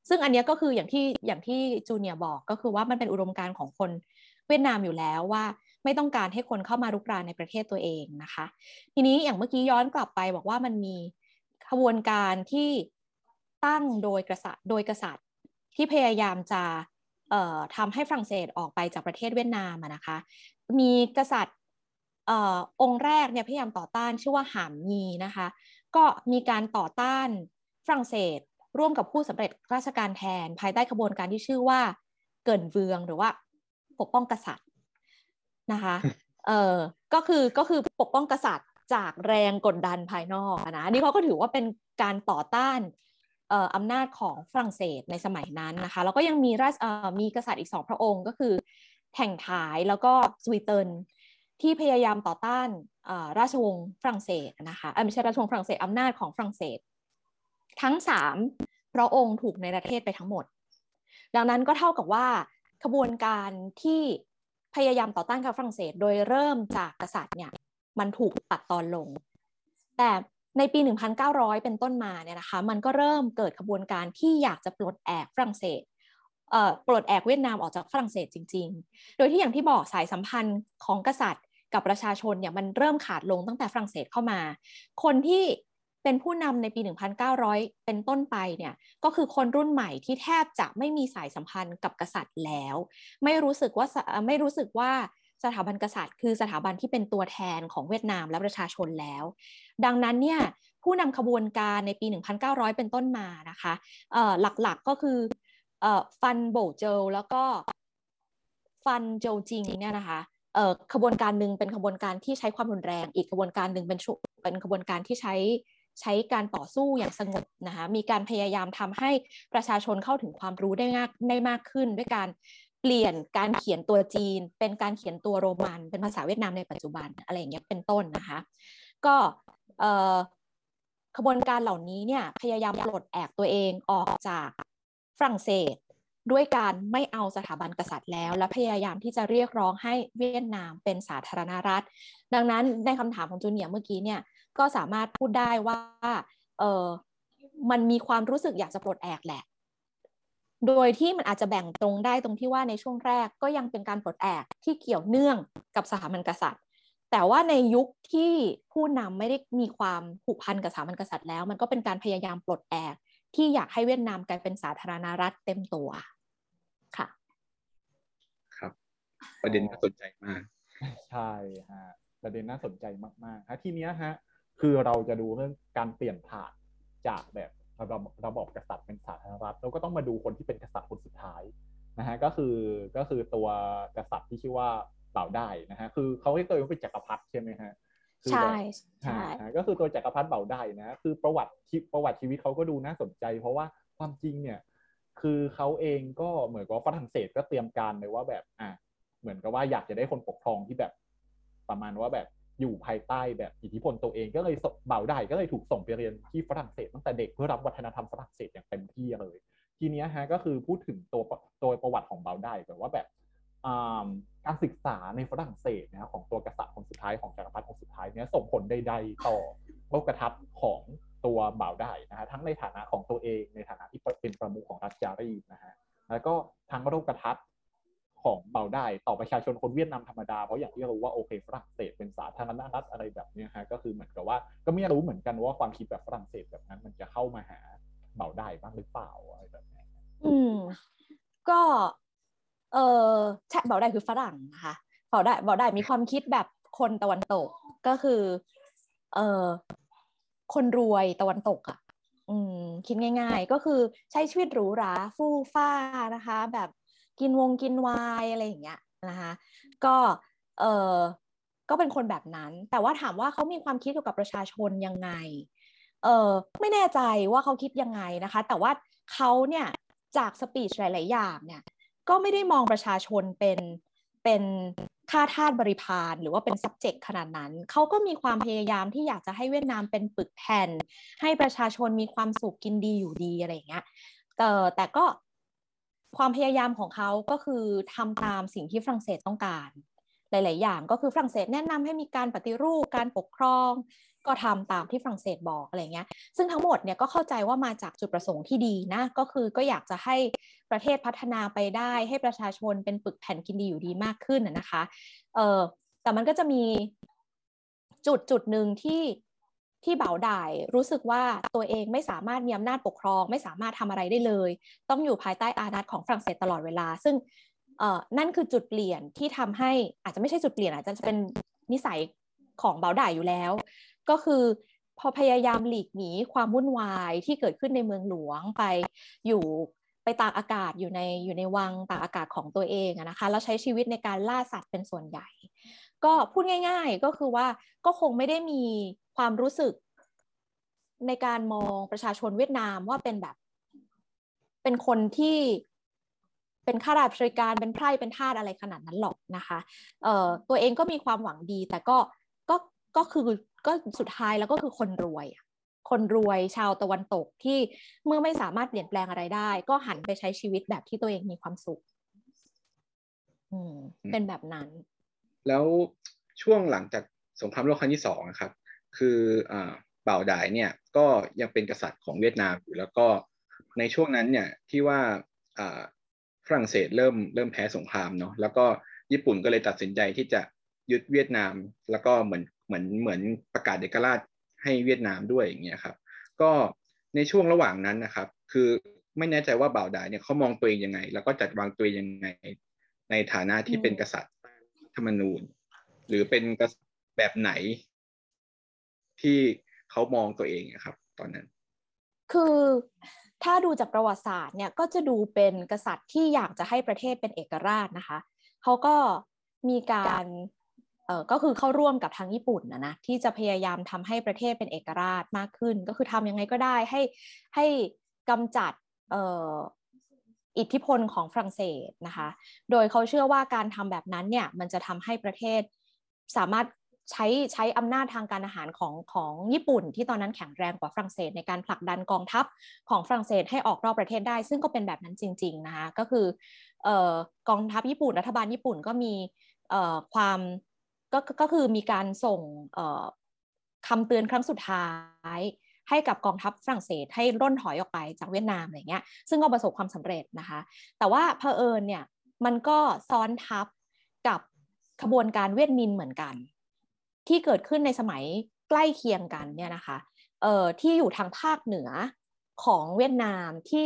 ซึ่งอันนี้ก็คืออย่างที่อย่างที่จูเนียบอกก็คือว่ามันเป็นอุดมการของคนเวียดนามอยู่แล้วว่าไม่ต้องการให้คนเข้ามารุกรานในประเทศตัวเองนะคะ ทีนี้อย่างเมื่อกี้ย้อนกลับไปบอกว่ามันมีขบวนการที่ตั้งโดยกษัตริย์โดยกษัตริย์ที่พยายามจะ ทำให้ฝรั่งเศสออกไปจากประเทศเวียดนามนะคะ มีกษัตริย์องค์แรกเนี่ยพยายามต่อต้านชื่อว่าหามมีนะคะ ก็มีการต่อต้านฝรั่งเศส ร่วมกับผู้สำเร็จราชการแทน ภายใต้ขบวนการที่ชื่อว่าเกินเวืองหรือว่าปกป้องกษัตริย์นะคะเออก็คือก็คือปกป้องกษัตริย์จากแรงกดดันภายนอกนะนนี้เขาก็ถือว่าเป็นการต่อต้าน อำนาจของฝรั่งเศสในสมัยนั้นนะคะแล้วก็ยังมีราชมีกษัตริย์อีกสองพระองค์ก็คือแห่งถายแล้วก็สวีเตินที่พยายามต่อต้านราชวงศ์ฝรั่งเศสนะคะไม่ใช่ราชวงศ์ฝรั่งเศสอำนาจของฝรั่งเศส ทั้งสามพระองค์ถูกในประเทศไปทั้งหมด ดังนั้นก็เท่ากับว่าขบวนการที่พยายามต่อต้านกับฝรั่งเศส โดยเริ่มจากกษัตริย์เนี่ยมันถูกตัดตอนลง แต่ ในปี 1900 เป็นต้นมาเนี่ยนะคะ มันก็เริ่มเกิดขบวนการที่อยากจะปลดแอกฝรั่งเศสเอ่อปลดแอกเวียดนามออกจากฝรั่งเศสจริง ๆ โดยที่อย่างที่บอกสายสัมพันธ์ของกษัตริย์กับประชาชนเนี่ยมันเริ่มขาดลงตั้งแต่ฝรั่งเศสเข้ามา คนที่เป็นผู้นำในปี 1900 เป็นต้นไปเนี่ยก็คือคนรุ่นใหม่ที่แทบจะไม่มีสายสัมพันธ์กับกษัตริย์แล้ว ไม่รู้สึกว่าไม่รู้สึกว่า สถาบันกษัตริย์ คือสถาบันที่เป็นตัวแทนของเวียดนามและประชาชนแล้ว ดังนั้นเนี่ยผู้นำขบวนการในปี 1900 เป็นต้นมานะคะหลักๆก็คือฟันโบเจลแล้วก็ฟันโจจิงเนี่ยนะคะขบวนการหนึ่งเป็นขบวนการที่ใช้ความรุนแรง อีกขบวนการหนึ่งเป็นเป็นขบวนการที่ใช้ใช้การต่อสู้อย่างสงบนะคะ มีการพยายามทำให้ประชาชนเข้าถึงความรู้ได้มากได้มากขึ้ น ด้วยการ เปลี่ยนการเขียนตัวจีน เป็นการเขียนตัวโรมัน เป็นภาษาเวียดนามในปัจจุบันอะไรอย่างเงี้ยเป็นต้นนะคะ ก็ขบวนการเหล่านี้เนี่ยพยายามปลดแอกตัวเองออกจากฝรั่งเศส ด้วยการไม่เอาสถาบันกษัตริย์แล้ว และพยายามที่จะเรียกร้องให้เวียดนามเป็นสาธารณรัฐ ดังนั้นในคำถามของจูเนียเมื่อกี้เนี่ยก็สามารถพูดได้ว่าเออมันมีความรู้สึกอยากจะปลดแอกแหละ โดยที่มันอาจจะแบ่งตรงได้ตรงที่ว่าในช่วงแรกก็ยังเป็นการปลดแอกที่เกี่ยวเนื่องกับสถาบันกษัตริย์ แต่ว่าในยุคที่ผู้นำไม่ได้มีความผูกพันกับสถาบันกษัตริย์แล้ว มันก็เป็นการพยายามปลดแอกที่อยากให้เวียดนามกลายเป็นสาธารณรัฐเต็มตัวค่ะ ครับ ประเด็นน่าสนใจมาก ใช่ฮะประเด็นน่าสนใจมากๆฮะทีเนี้ยฮะคือเราจะดูเรื่องการเปลี่ยนผ่านจากแบบ ระระบอบกษัตริย์เป็นสาธารณรัฐแล้วก็ต้องมาดูคนที่เป็นกษัตริย์คนสุดท้ายนะฮะก็คือก็คือตัวกษัตริย์ที่ชื่อว่าเต่าได้นะฮะคือเขาเรียกตัวเองเป็นจักรพรรดิใช่ไหมฮะใช่ใช่ก็คือตัวจักรพรรดิเบาได้นะคือประวัติประวัติชีวิตเขาก็ดูน่าสนใจ เพราะว่าความจริงเนี่ยคือเขาเองก็เหมือนกับฝรั่งเศสก็เตรียมการเลยว่าแบบอะเหมือนกับว่าอยากจะได้คนปกครองที่แบบประมาณว่าแบบ อยู่ภายใต้แบบอิทธิพลตัวเองก็เลยเบาได้ก็เลยถูกส่งไปเรียนที่ฝรั่งเศสตั้งแต่เด็กเพื่อรับวัฒนธรรมฝรั่งเศสอย่างเต็มที่เลย ทีนี้ฮะก็คือพูดถึงตัวตัวประวัติของเบาได้แบบว่าแบบการศึกษาในฝรั่งเศสนะของตัวกษัตริย์คนสุดท้ายของจักรพรรดิคนสุดท้ายเนี้ยส่งผลใดๆต่อโลกทัศน์ของตัวเบาได้นะฮะทั้งในฐานะของตัวเองในฐานะที่เป็นประมุขของรัฐจารีนะฮะแล้วก็ทั้งโลกทัศน์ ของเบาได้ต่อประชาชนคนเวียดนามธรรมดา เพราะอย่างที่รู้ว่าโอเคฝรั่งเศสเป็นสาธารณรัฐอะไรแบบนี้ฮะก็คือเหมือนกับว่าก็ไม่รู้เหมือนกันว่าความคิดแบบฝรั่งเศสแบบนั้นมันจะเข้ามาหาเบาได้บ้างหรือเปล่าอะไรแบบนี้อืม ก็เออใช่เบาได้คือฝรั่งนะคะเบาได้เบาได้มีความคิดแบบคนตะวันตกก็คือ เออคนรวยตะวันตกอะ่ะอืมคิดง่าย ๆ ก็คือใช้ชีวิตหรูหราฟู่ฟ้านะคะ แบบ กินวงกินวายอะไรอย่างเงี้ยนะคะก็เออก็เป็นคนแบบนั้น แต่ว่าถามว่าเขามีความคิดเกี่ยวกับประชาชนยังไงเออไม่แน่ใจว่าเขาคิดยังไงนะคะ แต่ว่าเขาเนี่ยจากสปีชหลาย ๆ อย่างเนี่ยก็ไม่ได้มองประชาชนเป็นเป็นค่าทาสบริพารหรือว่าเป็น subject ขนาดนั้น เขาก็มีความพยายามที่อยากจะให้เวียดนามเป็นปึกแผ่น ให้ประชาชนมีความสุขกินดีอยู่ดีอะไรอย่างเงี้ยแต่แต่ก็ ความพยายามของเขาก็คือทำตามสิ่งที่ฝรั่งเศสต้องการ หลาย ๆ อย่างก็คือฝรั่งเศสแนะนำให้มีการปฏิรูปการปกครอง ก็ทำตามที่ฝรั่งเศสบอกอะไรเงี้ย ซึ่งทั้งหมดเนี่ยก็เข้าใจว่ามาจากจุดประสงค์ที่ดีนะ ก็คือก็อยากจะให้ประเทศพัฒนาไปได้ ให้ประชาชนเป็นปึกแผ่นกินดีอยู่ดีมากขึ้นนะคะ เออแต่มันก็จะมีจุดจุดหนึ่งที่ ที่เบาด่ายรู้สึกว่าตัวเองไม่สามารถมีอำนาจปกครอง ไม่สามารถทำอะไรได้เลย ต้องอยู่ภายใต้อานัตของฝรั่งเศสตลอดเวลา ซึ่งนั่นคือจุดเปลี่ยนที่ทำให้อาจจะไม่ใช่จุดเปลี่ยนอาจจะเป็นนิสัยของเบาด่ายอยู่แล้ว ก็คือพอพยายามหลีกหนีความวุ่นวายที่เกิดขึ้นในเมืองหลวงไปอยู่ไปตากอากาศอยู่ในอยู่ในวังตากอากาศของตัวเองนะคะแล้วใช้ชีวิตในการล่าสัตว์เป็นส่วนใหญ่ ก็พูดง่าย ๆก็คือว่าก็คงไม่ได้มี ความรู้สึกในการมองประชาชนเวียดนามว่าเป็นแบบ เป็นคนที่เป็นข้าราชการเป็นไพร่เป็นทาสอะไรขนาดนั้นหรอกนะคะเอ่อตัวเองก็มีความหวังดี แต่ก็ก็ก็คือก็สุดท้ายแล้วก็คือคนรวย คนรวยชาวตะวันตกที่เมื่อไม่สามารถเปลี่ยนแปลงอะไรได้ ก็หันไปใช้ชีวิตแบบที่ตัวเองมีความสุข อืมเป็นแบบนั้น แล้วช่วงหลังจากสงครามโลกครั้งที่สองนะครับ คืออ่าบ่าวดายเนี่ยก็ยังเป็นกษัตริย์ของเวียดนามอยู่แล้วก็ในช่วงนั้นเนี่ยที่ว่าฝรั่งเศสเริ่มเริ่มแพ้สงครามเนาะแล้วก็ญี่ปุ่นก็เลยตัดสินใจที่จะยึดเวียดนาม แล้วก็เหมือนเหมือนเหมือนประกาศเอกราชให้เวียดนามด้วยอย่างเงี้ยครับ ก็ในช่วงระหว่างนั้นนะครับ คือไม่แน่ใจว่าบ่าวดายเนี่ยเขามองตัวเองยังไง แล้วก็จัดวางตัวเองยังไง ในฐานะที่เป็นกษัตริย์ธรรมนูญ หรือเป็นแบบไหน ที่เขามองตัวเองครับ ตอนนั้น คือถ้าดูจากประวัติศาสตร์เนี่ยก็จะดูเป็นกษัตริย์ที่อยากจะให้ประเทศเป็นเอกราชนะคะเขาก็มีการเออก็คือเข้าร่วมกับทางญี่ปุ่นนะนะที่จะพยายามทำให้ประเทศเป็นเอกราชมากขึ้น ก็คือทำยังไงก็ได้ให้ให้กำจัดเอ่ออิทธิพลของฝรั่งเศสนะคะ โดยเขาเชื่อว่าการทำแบบนั้นเนี่ยมันจะทำให้ประเทศสามารถ ใช้ใช้อำนาจทางการอาหารของของญี่ปุ่น ที่ตอนนั้นแข็งแรงกว่าฝรั่งเศสในการผลักดันกองทัพของฝรั่งเศสให้ออกนอกประเทศได้ ซึ่งก็เป็นแบบนั้นจริงๆนะคะก็คือเออกองทัพญี่ปุ่นรัฐบาลญี่ปุ่นก็มีเอ่อความก็ก็คือมีการส่งเอ่อคำเตือนครั้งสุดท้ายให้กับกองทัพฝรั่งเศสให้ร่นถอยออกไปจากเวียดนามอะไรเงี้ย ซึ่งก็ประสบความสำเร็จนะคะ แต่ว่าเผอิญเนี่ยมันก็ซ้อนทับกับขบวนการเวียดมินเหมือนกัน ที่เกิดขึ้นในสมัยใกล้เคียงกันเนี่ยนะคะเอ่อที่อยู่ทางภาคเหนือของเวียดนามที่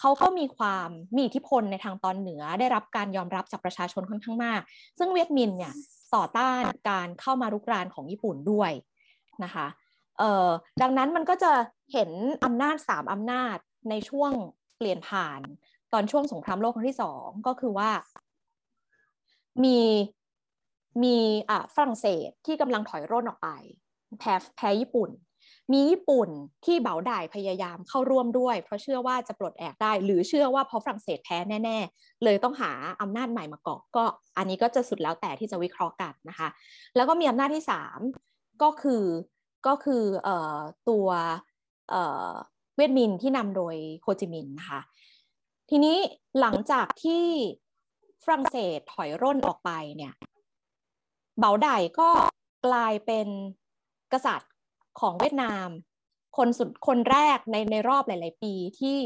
เขาก็มีความมีอิทธิพลในทางตอนเหนือได้รับการยอมรับจากประชาชนค่อนข้างมาก ซึ่งเวียดมินเนี่ยต่อต้านการเข้ามารุกรานของญี่ปุ่นด้วยนะคะเอ่อดังนั้นมันก็จะเห็นอำนาจสามอำนาจในช่วงเปลี่ยนผ่านตอนช่วงสงครามโลกครั้งที่สองก็คือว่า มี มีอ่าฝรั่งเศสที่กำลังถอยร่นออกไป แพ้แพ้ญี่ปุ่น มีญี่ปุ่นที่เบาด่ายพยายามเข้าร่วมด้วย เพราะเชื่อว่าจะปลดแอกได้ หรือเชื่อว่าพราะฝรั่งเศสแพ้แน่ๆ เลยต้องหาอำนาจใหม่มาเกาะก็ อันนี้ก็จะสุดแล้วแต่ที่จะวิเคราะห์กันนะคะ แล้วก็มีอำนาจที่สามก็คือก็คือเอ่อตัวเอ่อเวียดมินที่นำโดยโฮจิมินห์นะคะทีนี้หลังจากที่ฝรั่งเศสถอยร่นออกไปเนี่ย เบาไดก็กลายเป็นกษัตริย์ของเวียดนาม คนสุดคนแรกในในรอบหลาย ๆ ปีที่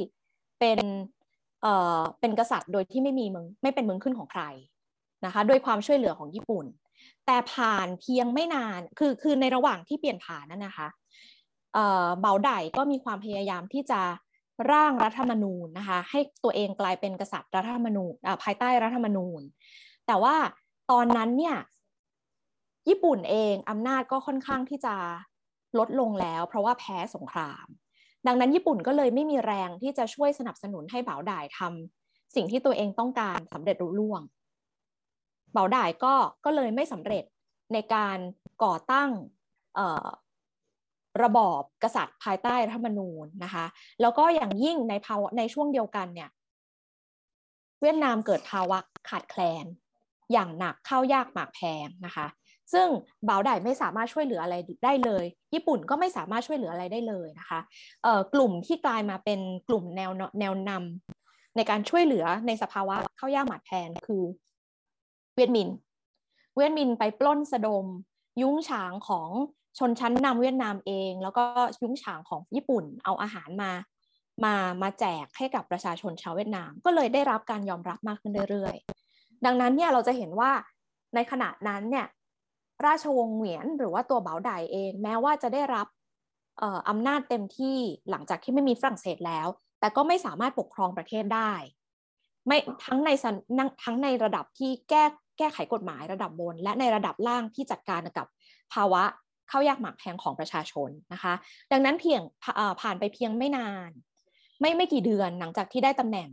เป็นเอ่อเป็นกษัตริย์โดยที่ไม่มีเมืองไม่เป็นเมืองขึ้นของใครนะคะด้วยความช่วยเหลือของญี่ปุ่น แต่ผ่านเพียงไม่นานคือคือในระหว่างที่เปลี่ยนผ่านนั่นนะคะเอ่อเบาไดก็มีความพยายามที่จะร่างรัฐธรรมนูญนะคะให้ตัวเองกลายเป็นกษัตริย์รัฐธรรมนูญภายใต้รัฐธรรมนูญ แต่ว่าตอนนั้นเนี่ย ญี่ปุ่นเองอำนาจก็ค่อนข้างที่จะลดลงแล้ว เพราะว่าแพ้สงคราม ดังนั้นญี่ปุ่นก็เลยไม่มีแรงที่จะช่วยสนับสนุนให้เบาด่ายทำสิ่งที่ตัวเองต้องการสำเร็จรุ่ล่วง เบาด่ายก็ก็เลยไม่สำเร็จในการก่อตั้งระบอบกษัตริย์ภายใต้รัฐธรรมนูญนะคะ แล้วก็อย่างยิ่งในภาวะในช่วงเดียวกันเนี่ย เวียดนามเกิดภาวะขาดแคลน อย่างหนักข้าวยากหมากแพงนะคะ ซึ่งเบาไดไม่สามารถช่วยเหลืออะไรได้เลย ญี่ปุ่นก็ไม่สามารถช่วยเหลืออะไรได้เลยนะคะกลุ่มที่กลายมาเป็นกลุ่มแนวแนวนำในการช่วยเหลือในสภาวะเข้ายากหมากแพงคือเวียดมิน เวียดมินไปปล้นสะดม ยุ้งฉางของชนชั้นนำเวียดนามเอง แล้วก็ยุ้งฉางของญี่ปุ่นเอาอาหารมามามาแจกให้กับประชาชนชาวเวียดนาม ก็เลยได้รับการยอมรับมากขึ้นเรื่อยๆ ดังนั้นเนี่ยเราจะเห็นว่าในขณะนั้นเนี่ย ราชวงศ์เหวียนหรือว่าตัวเบาไดเอง แม้ว่าจะได้รับอำนาจเต็มที่หลังจากที่ไม่มีฝรั่งเศสแล้ว แต่ก็ไม่สามารถปกครองประเทศได้ ไม่ทั้งในทั้งในระดับที่แก้แก้ไขกฎหมายระดับบน และในระดับล่างที่จัดการกับภาวะเข้ายากหมากแพงของประชาชนนะคะ ดังนั้นเพียงผ่านไปเพียงไม่นาน ไม่ไม่กี่เดือนหลังจากที่ได้ตำแหน่ง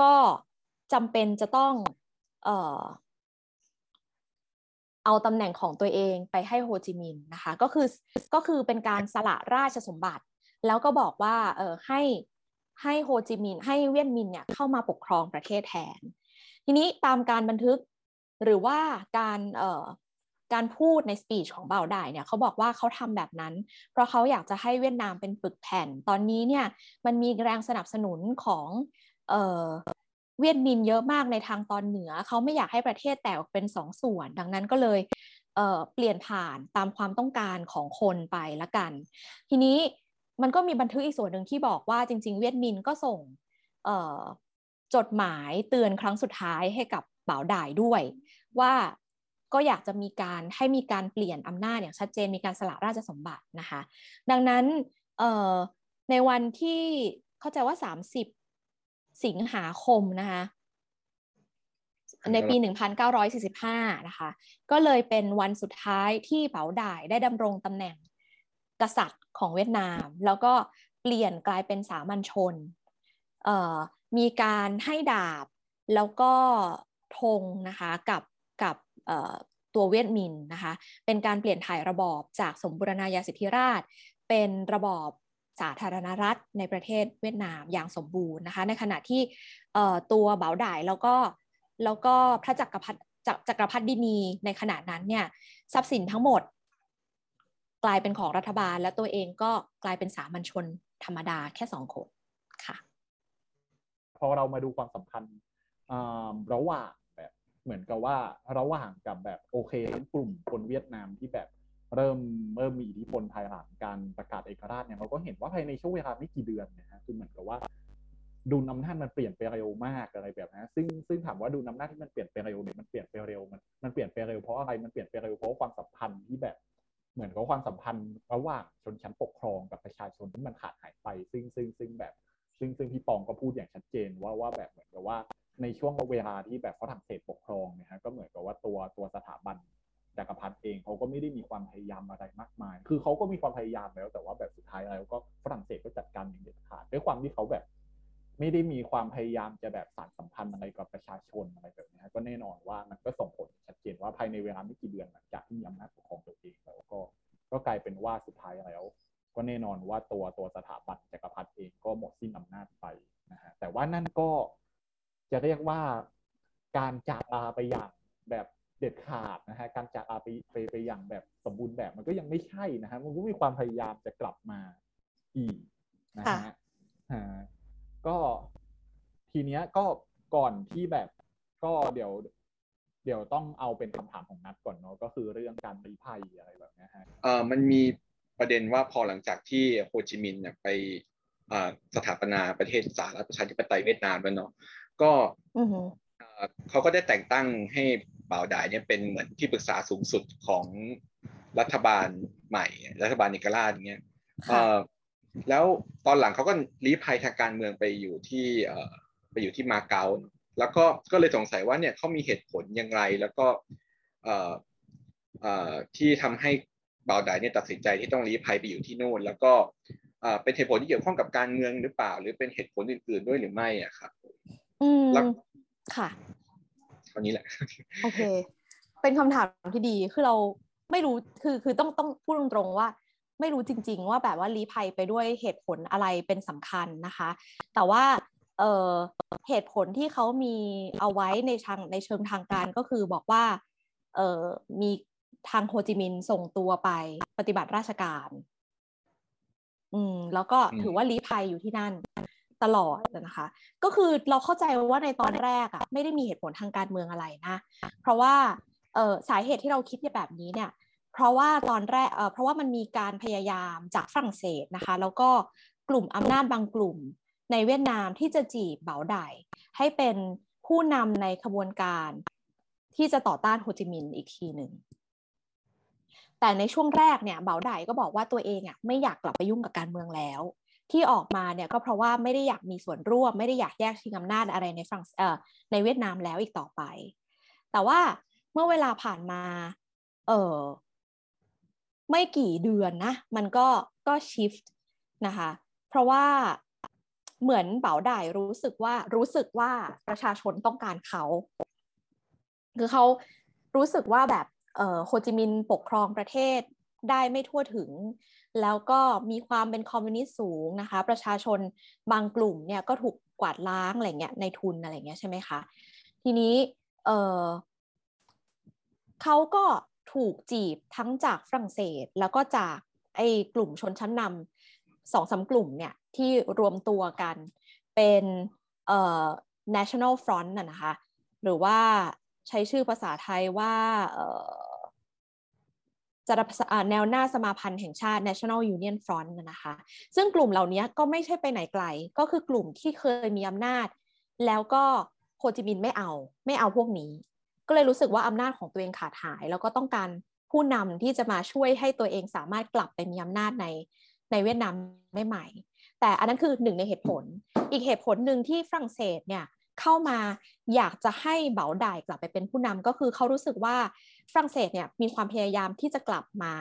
ก็จำเป็นจะต้องออ เอาตำแหน่งของตัวเองไปให้โฮจิมินห์นะคะก็คือก็คือเป็นการสละราชสมบัติ แล้วก็บอกว่าเออให้ให้โฮจิมินห์ให้เวียดมินเนี่ยเข้ามาปกครองประเทศแทน ทีนี้ตามการบันทึกหรือว่าการเอ่อการพูดในสปีชของเบาได้เนี่ยเขาบอกว่าเขาทำแบบนั้น เพราะเขาอยากจะให้เวียดนามเป็นปึกแผ่น ตอนนี้เนี่ยมันมีแรงสนับสนุนของเอ่อ เวียดมินเยอะมากในทางตอนเหนือ เขาไม่อยากให้ประเทศแตกออกเป็นสองส่วน ดังนั้นก็เลยเเปลี่ยนผ่านตามความต้องการของคนไปละกัน ทีนี้มันก็มีบันทึกอีกส่วนหนึ่งที่บอกว่าจริง ๆ เวียดมินก็ส่งจดหมายเตือนครั้งสุดท้ายให้กับบ่าวด่ายด้วย ว่าก็อยากจะมีการให้มีการเปลี่ยนอำนาจอย่างชัดเจนมีการสละราชสมบัตินะคะ ดังนั้นในวันที่เข้าใจว่า 30 สิงหาคมนะคะในปี 1945 นะคะ ก็เลยเป็นวันสุดท้ายที่เป๋าด่ายได้ดำรงตำแหน่งกษัตริย์ของเวียดนาม แล้วก็เปลี่ยนกลายเป็นสามัญชน มีการให้ดาบแล้วก็ธงนะคะกับกับตัวเวียดมินนะคะ เป็นการเปลี่ยนถ่ายระบอบจากสมบูรณาญาสิทธิราช เป็นระบอบ สาธารณรัฐในประเทศเวียดนามอย่างสมบูรณ์นะคะ ในขณะที่ตัวเบาด่ายแล้วก็แล้วก็พระจักรพรรดิจักรพรรดินีในขณะนั้นเนี่ยทรัพย์สินทั้งหมด กลายเป็นของรัฐบาลและตัวเองก็กลายเป็นสามัญชนธรรมดาแค่สองคนค่ะพอเรามาดูความสัมพันธ์ระหว่างแบบเหมือนกับว่าระหว่างกับแบบโอเคทั้งกลุ่มคนเวียดนามที่แบบ เริ่มเริ่มมีอิทธิพลภายหลังการประกาศเอกราชเนี่ยเราก็เห็นว่าภายในช่วงเวลาไม่กี่เดือนนะฮะคือเหมือนกับว่าดุลอำนาจมันเปลี่ยนไปเร็วมากอะไรแบบนั้นซึ่งซึ่งถามว่าดุลอำนาจที่มันเปลี่ยนไปเร็วเนี่ยมันเปลี่ยนไปเร็วมันมันเปลี่ยนไปเร็วเพราะอะไรมันเปลี่ยนไปเร็วเพราะความสัมพันธ์ที่แบบ เหมือนกับความสัมพันธ์ระหว่างชนชั้นปกครองกับประชาชนที่มันขาดหายไป ซึ่งซึ่งซึ่งแบบ ซึ่งซึ่งพี่ปองก็พูดอย่างชัดเจนว่าว่าแบบเหมือนกับว่าในช่วงเวลาที่แบบฝรั่งเศสปกครองเนี่ยฮะก็เหมือนกับว่าตัวตัวสถาบัน เองเขาก็ไม่ได้มีความพยายามอะไรมากมาย คือเขาก็มีความพยายามแล้ว แต่ว่าแบบสุดท้ายแล้วก็ฝรั่งเศสก็จัดการอย่างเด็ดขาดด้วยความที่เขาแบบ ไม่ได้มีความพยายามจะแบบสานสัมพันธ์อะไรกับประชาชนอะไรแบบนี้ก็แน่นอนว่ามันก็ส่งผลชัดเจนว่าภายในเวลาไม่กี่เดือนหลังจากที่มีอำนาจปกครองตัวเองแล้วก็ก็กลายเป็นว่าสุดท้ายแล้ว ก็แน่นอนว่าตัวตัวสถาบันจักรพรรดิเองก็หมดสิ้นอำนาจไปนะฮะแต่ว่านั่นก็จะเรียกว่าการจากลาไปอย่าง เด็ดขาดนะฮะการจากลาไปไปไปอย่างแบบสมบูรณ์แบบมันก็ยังไม่ใช่นะฮะมันก็มีความพยายามจะกลับมาอีกนะฮะก็ทีเนี้ยก็ก่อนที่แบบก็เดี๋ยว เดี๋ยวต้องเอาเป็นคำถามของนัดก่อนเนาะก็คือเรื่องการรีภัยอะไรแบบนี้ฮะเอ่อมันมีประเด็นว่าพอหลังจากที่โฮจิมินห์เนี่ยไปสถาปนาประเทศสาธารณประชาธิปไตยเวียดนามแล้วเนาะก็เขาก็ได้แต่งตั้งให้ บ่าวดายเนี่ยเป็นเหมือนที่ปรึกษาสูงสุดของรัฐบาลใหม่ รัฐบาลนิกราชอย่างเงี้ยแล้วตอนหลังเขาก็ลี้ภัยทางการเมืองไปอยู่ที่ไปอยู่ที่มาเก๊าแล้วก็ก็เลยสงสัยว่าเนี่ยเขามีเหตุผลอย่างไร แล้วก็ที่ทำให้บ่าวดายเนี่ยตัดสินใจที่ต้องลี้ภัยไปอยู่ที่นู่น แล้วก็เป็นเหตุผลที่เกี่ยวข้องกับการเมืองหรือเปล่า หรือเป็นเหตุผลอื่น ๆด้วยหรือไม่อะครับอืมค่ะเท่านี้แหละ โอเค เป็นคำถามที่ดีคือเราไม่รู้คือคือต้องต้องพูดตรงๆว่า ไม่รู้จริง ๆ ว่าแบบว่าลี้ภัยไปด้วยเหตุผลอะไรเป็นสำคัญนะคะ แต่ว่าเเหตุผลที่เขามีเอาไว้ในทางในเชิงทางการก็คือบอกว่าเมีทางโฮจิมินห์ส่งตัวไปปฏิบัติราชการ อืม แล้วก็ถือว่าลี้ภัยอยู่ที่นั่น ตลอดนะคะ ก็คือเราเข้าใจว่าในตอนแรกอะไม่ได้มีเหตุผลทางการเมืองอะไรนะ เพราะว่าเสาเหตุที่เราคิดแบบนี้เนี่ยเพราะว่าตอนแรกเเพราะว่ามันมีการพยายามจากฝรั่งเศสนะคะ แล้วก็กลุ่มอำนาจบางกลุ่มในเวียดนามที่จะจีบเบาไดให้เป็นผู้นำในขบวนการที่จะต่อต้านโฮจิมินห์อีกทีหนึ่งแต่แต่ในช่วงแรกเนี่ยเบาไดก็บอกว่าตัวเองอะไม่อยากกลับไปยุ่งกับการเมืองแล้ว ที่ออกมาเนี่ยก็เพราะว่าไม่ได้อยากมีส่วนร่วม ไม่ได้อยากแยกชิงอำนาจอะไรในฝรั่งเอ่อในเวียดนามแล้วอีกต่อไป แต่ว่าเมื่อเวลาผ่านมา เออไม่กี่เดือนนะ มันก็ก็ชิฟต์นะคะ เพราะว่าเหมือนเป๋าได้รู้สึกว่ารู้สึกว่าประชาชนต้องการเขา คือเขารู้สึกว่าแบบเอ่อโฮจิมินห์ปกครองประเทศได้ไม่ทั่วถึง แล้วก็มีความเป็นคอมมิวนิสต์สูงนะคะ ประชาชนบางกลุ่มเนี่ยก็ถูกกวาดล้างอะไรเงี้ยในทุนอะไรเงี้ยใช่ไหมคะทีนี้เออเขาก็ถูกจีบทั้งจากฝรั่งเศส แล้วก็จากไอ้กลุ่มชนชั้นนำสองสากลุ่มเนี่ยที่รวมตัวกันเป็นเอ่อ national front น่ะนะคะ หรือว่าใช้ชื่อภาษาไทยว่าเอ่อ จะแนวหน้าสมาพันธ์แห่งชาติ National Union Front นะคะ ซึ่งกลุ่มเหล่านี้ก็ไม่ใช่ไปไหนไกล ก็คือกลุ่มที่เคยมีอำนาจ แล้วก็โฮจิมินห์ไม่เอา ไม่เอาพวกนี้ ก็เลยรู้สึกว่าอำนาจของตัวเองขาดหาย แล้วก็ต้องการผู้นำที่จะมาช่วยให้ตัวเองสามารถกลับไปมีอำนาจในในเวียดนามไม่ใหม่ แต่อันนั้นคือหนึ่งในเหตุผล อีกเหตุผลหนึ่งที่ฝรั่งเศสเนี่ย เข้ามาอยากจะให้เบาด่ายกลับไปเป็นผู้นำก็คือเขารู้สึกว่าฝรั่งเศสเนี่ยมีความพยายามที่จะกลับมา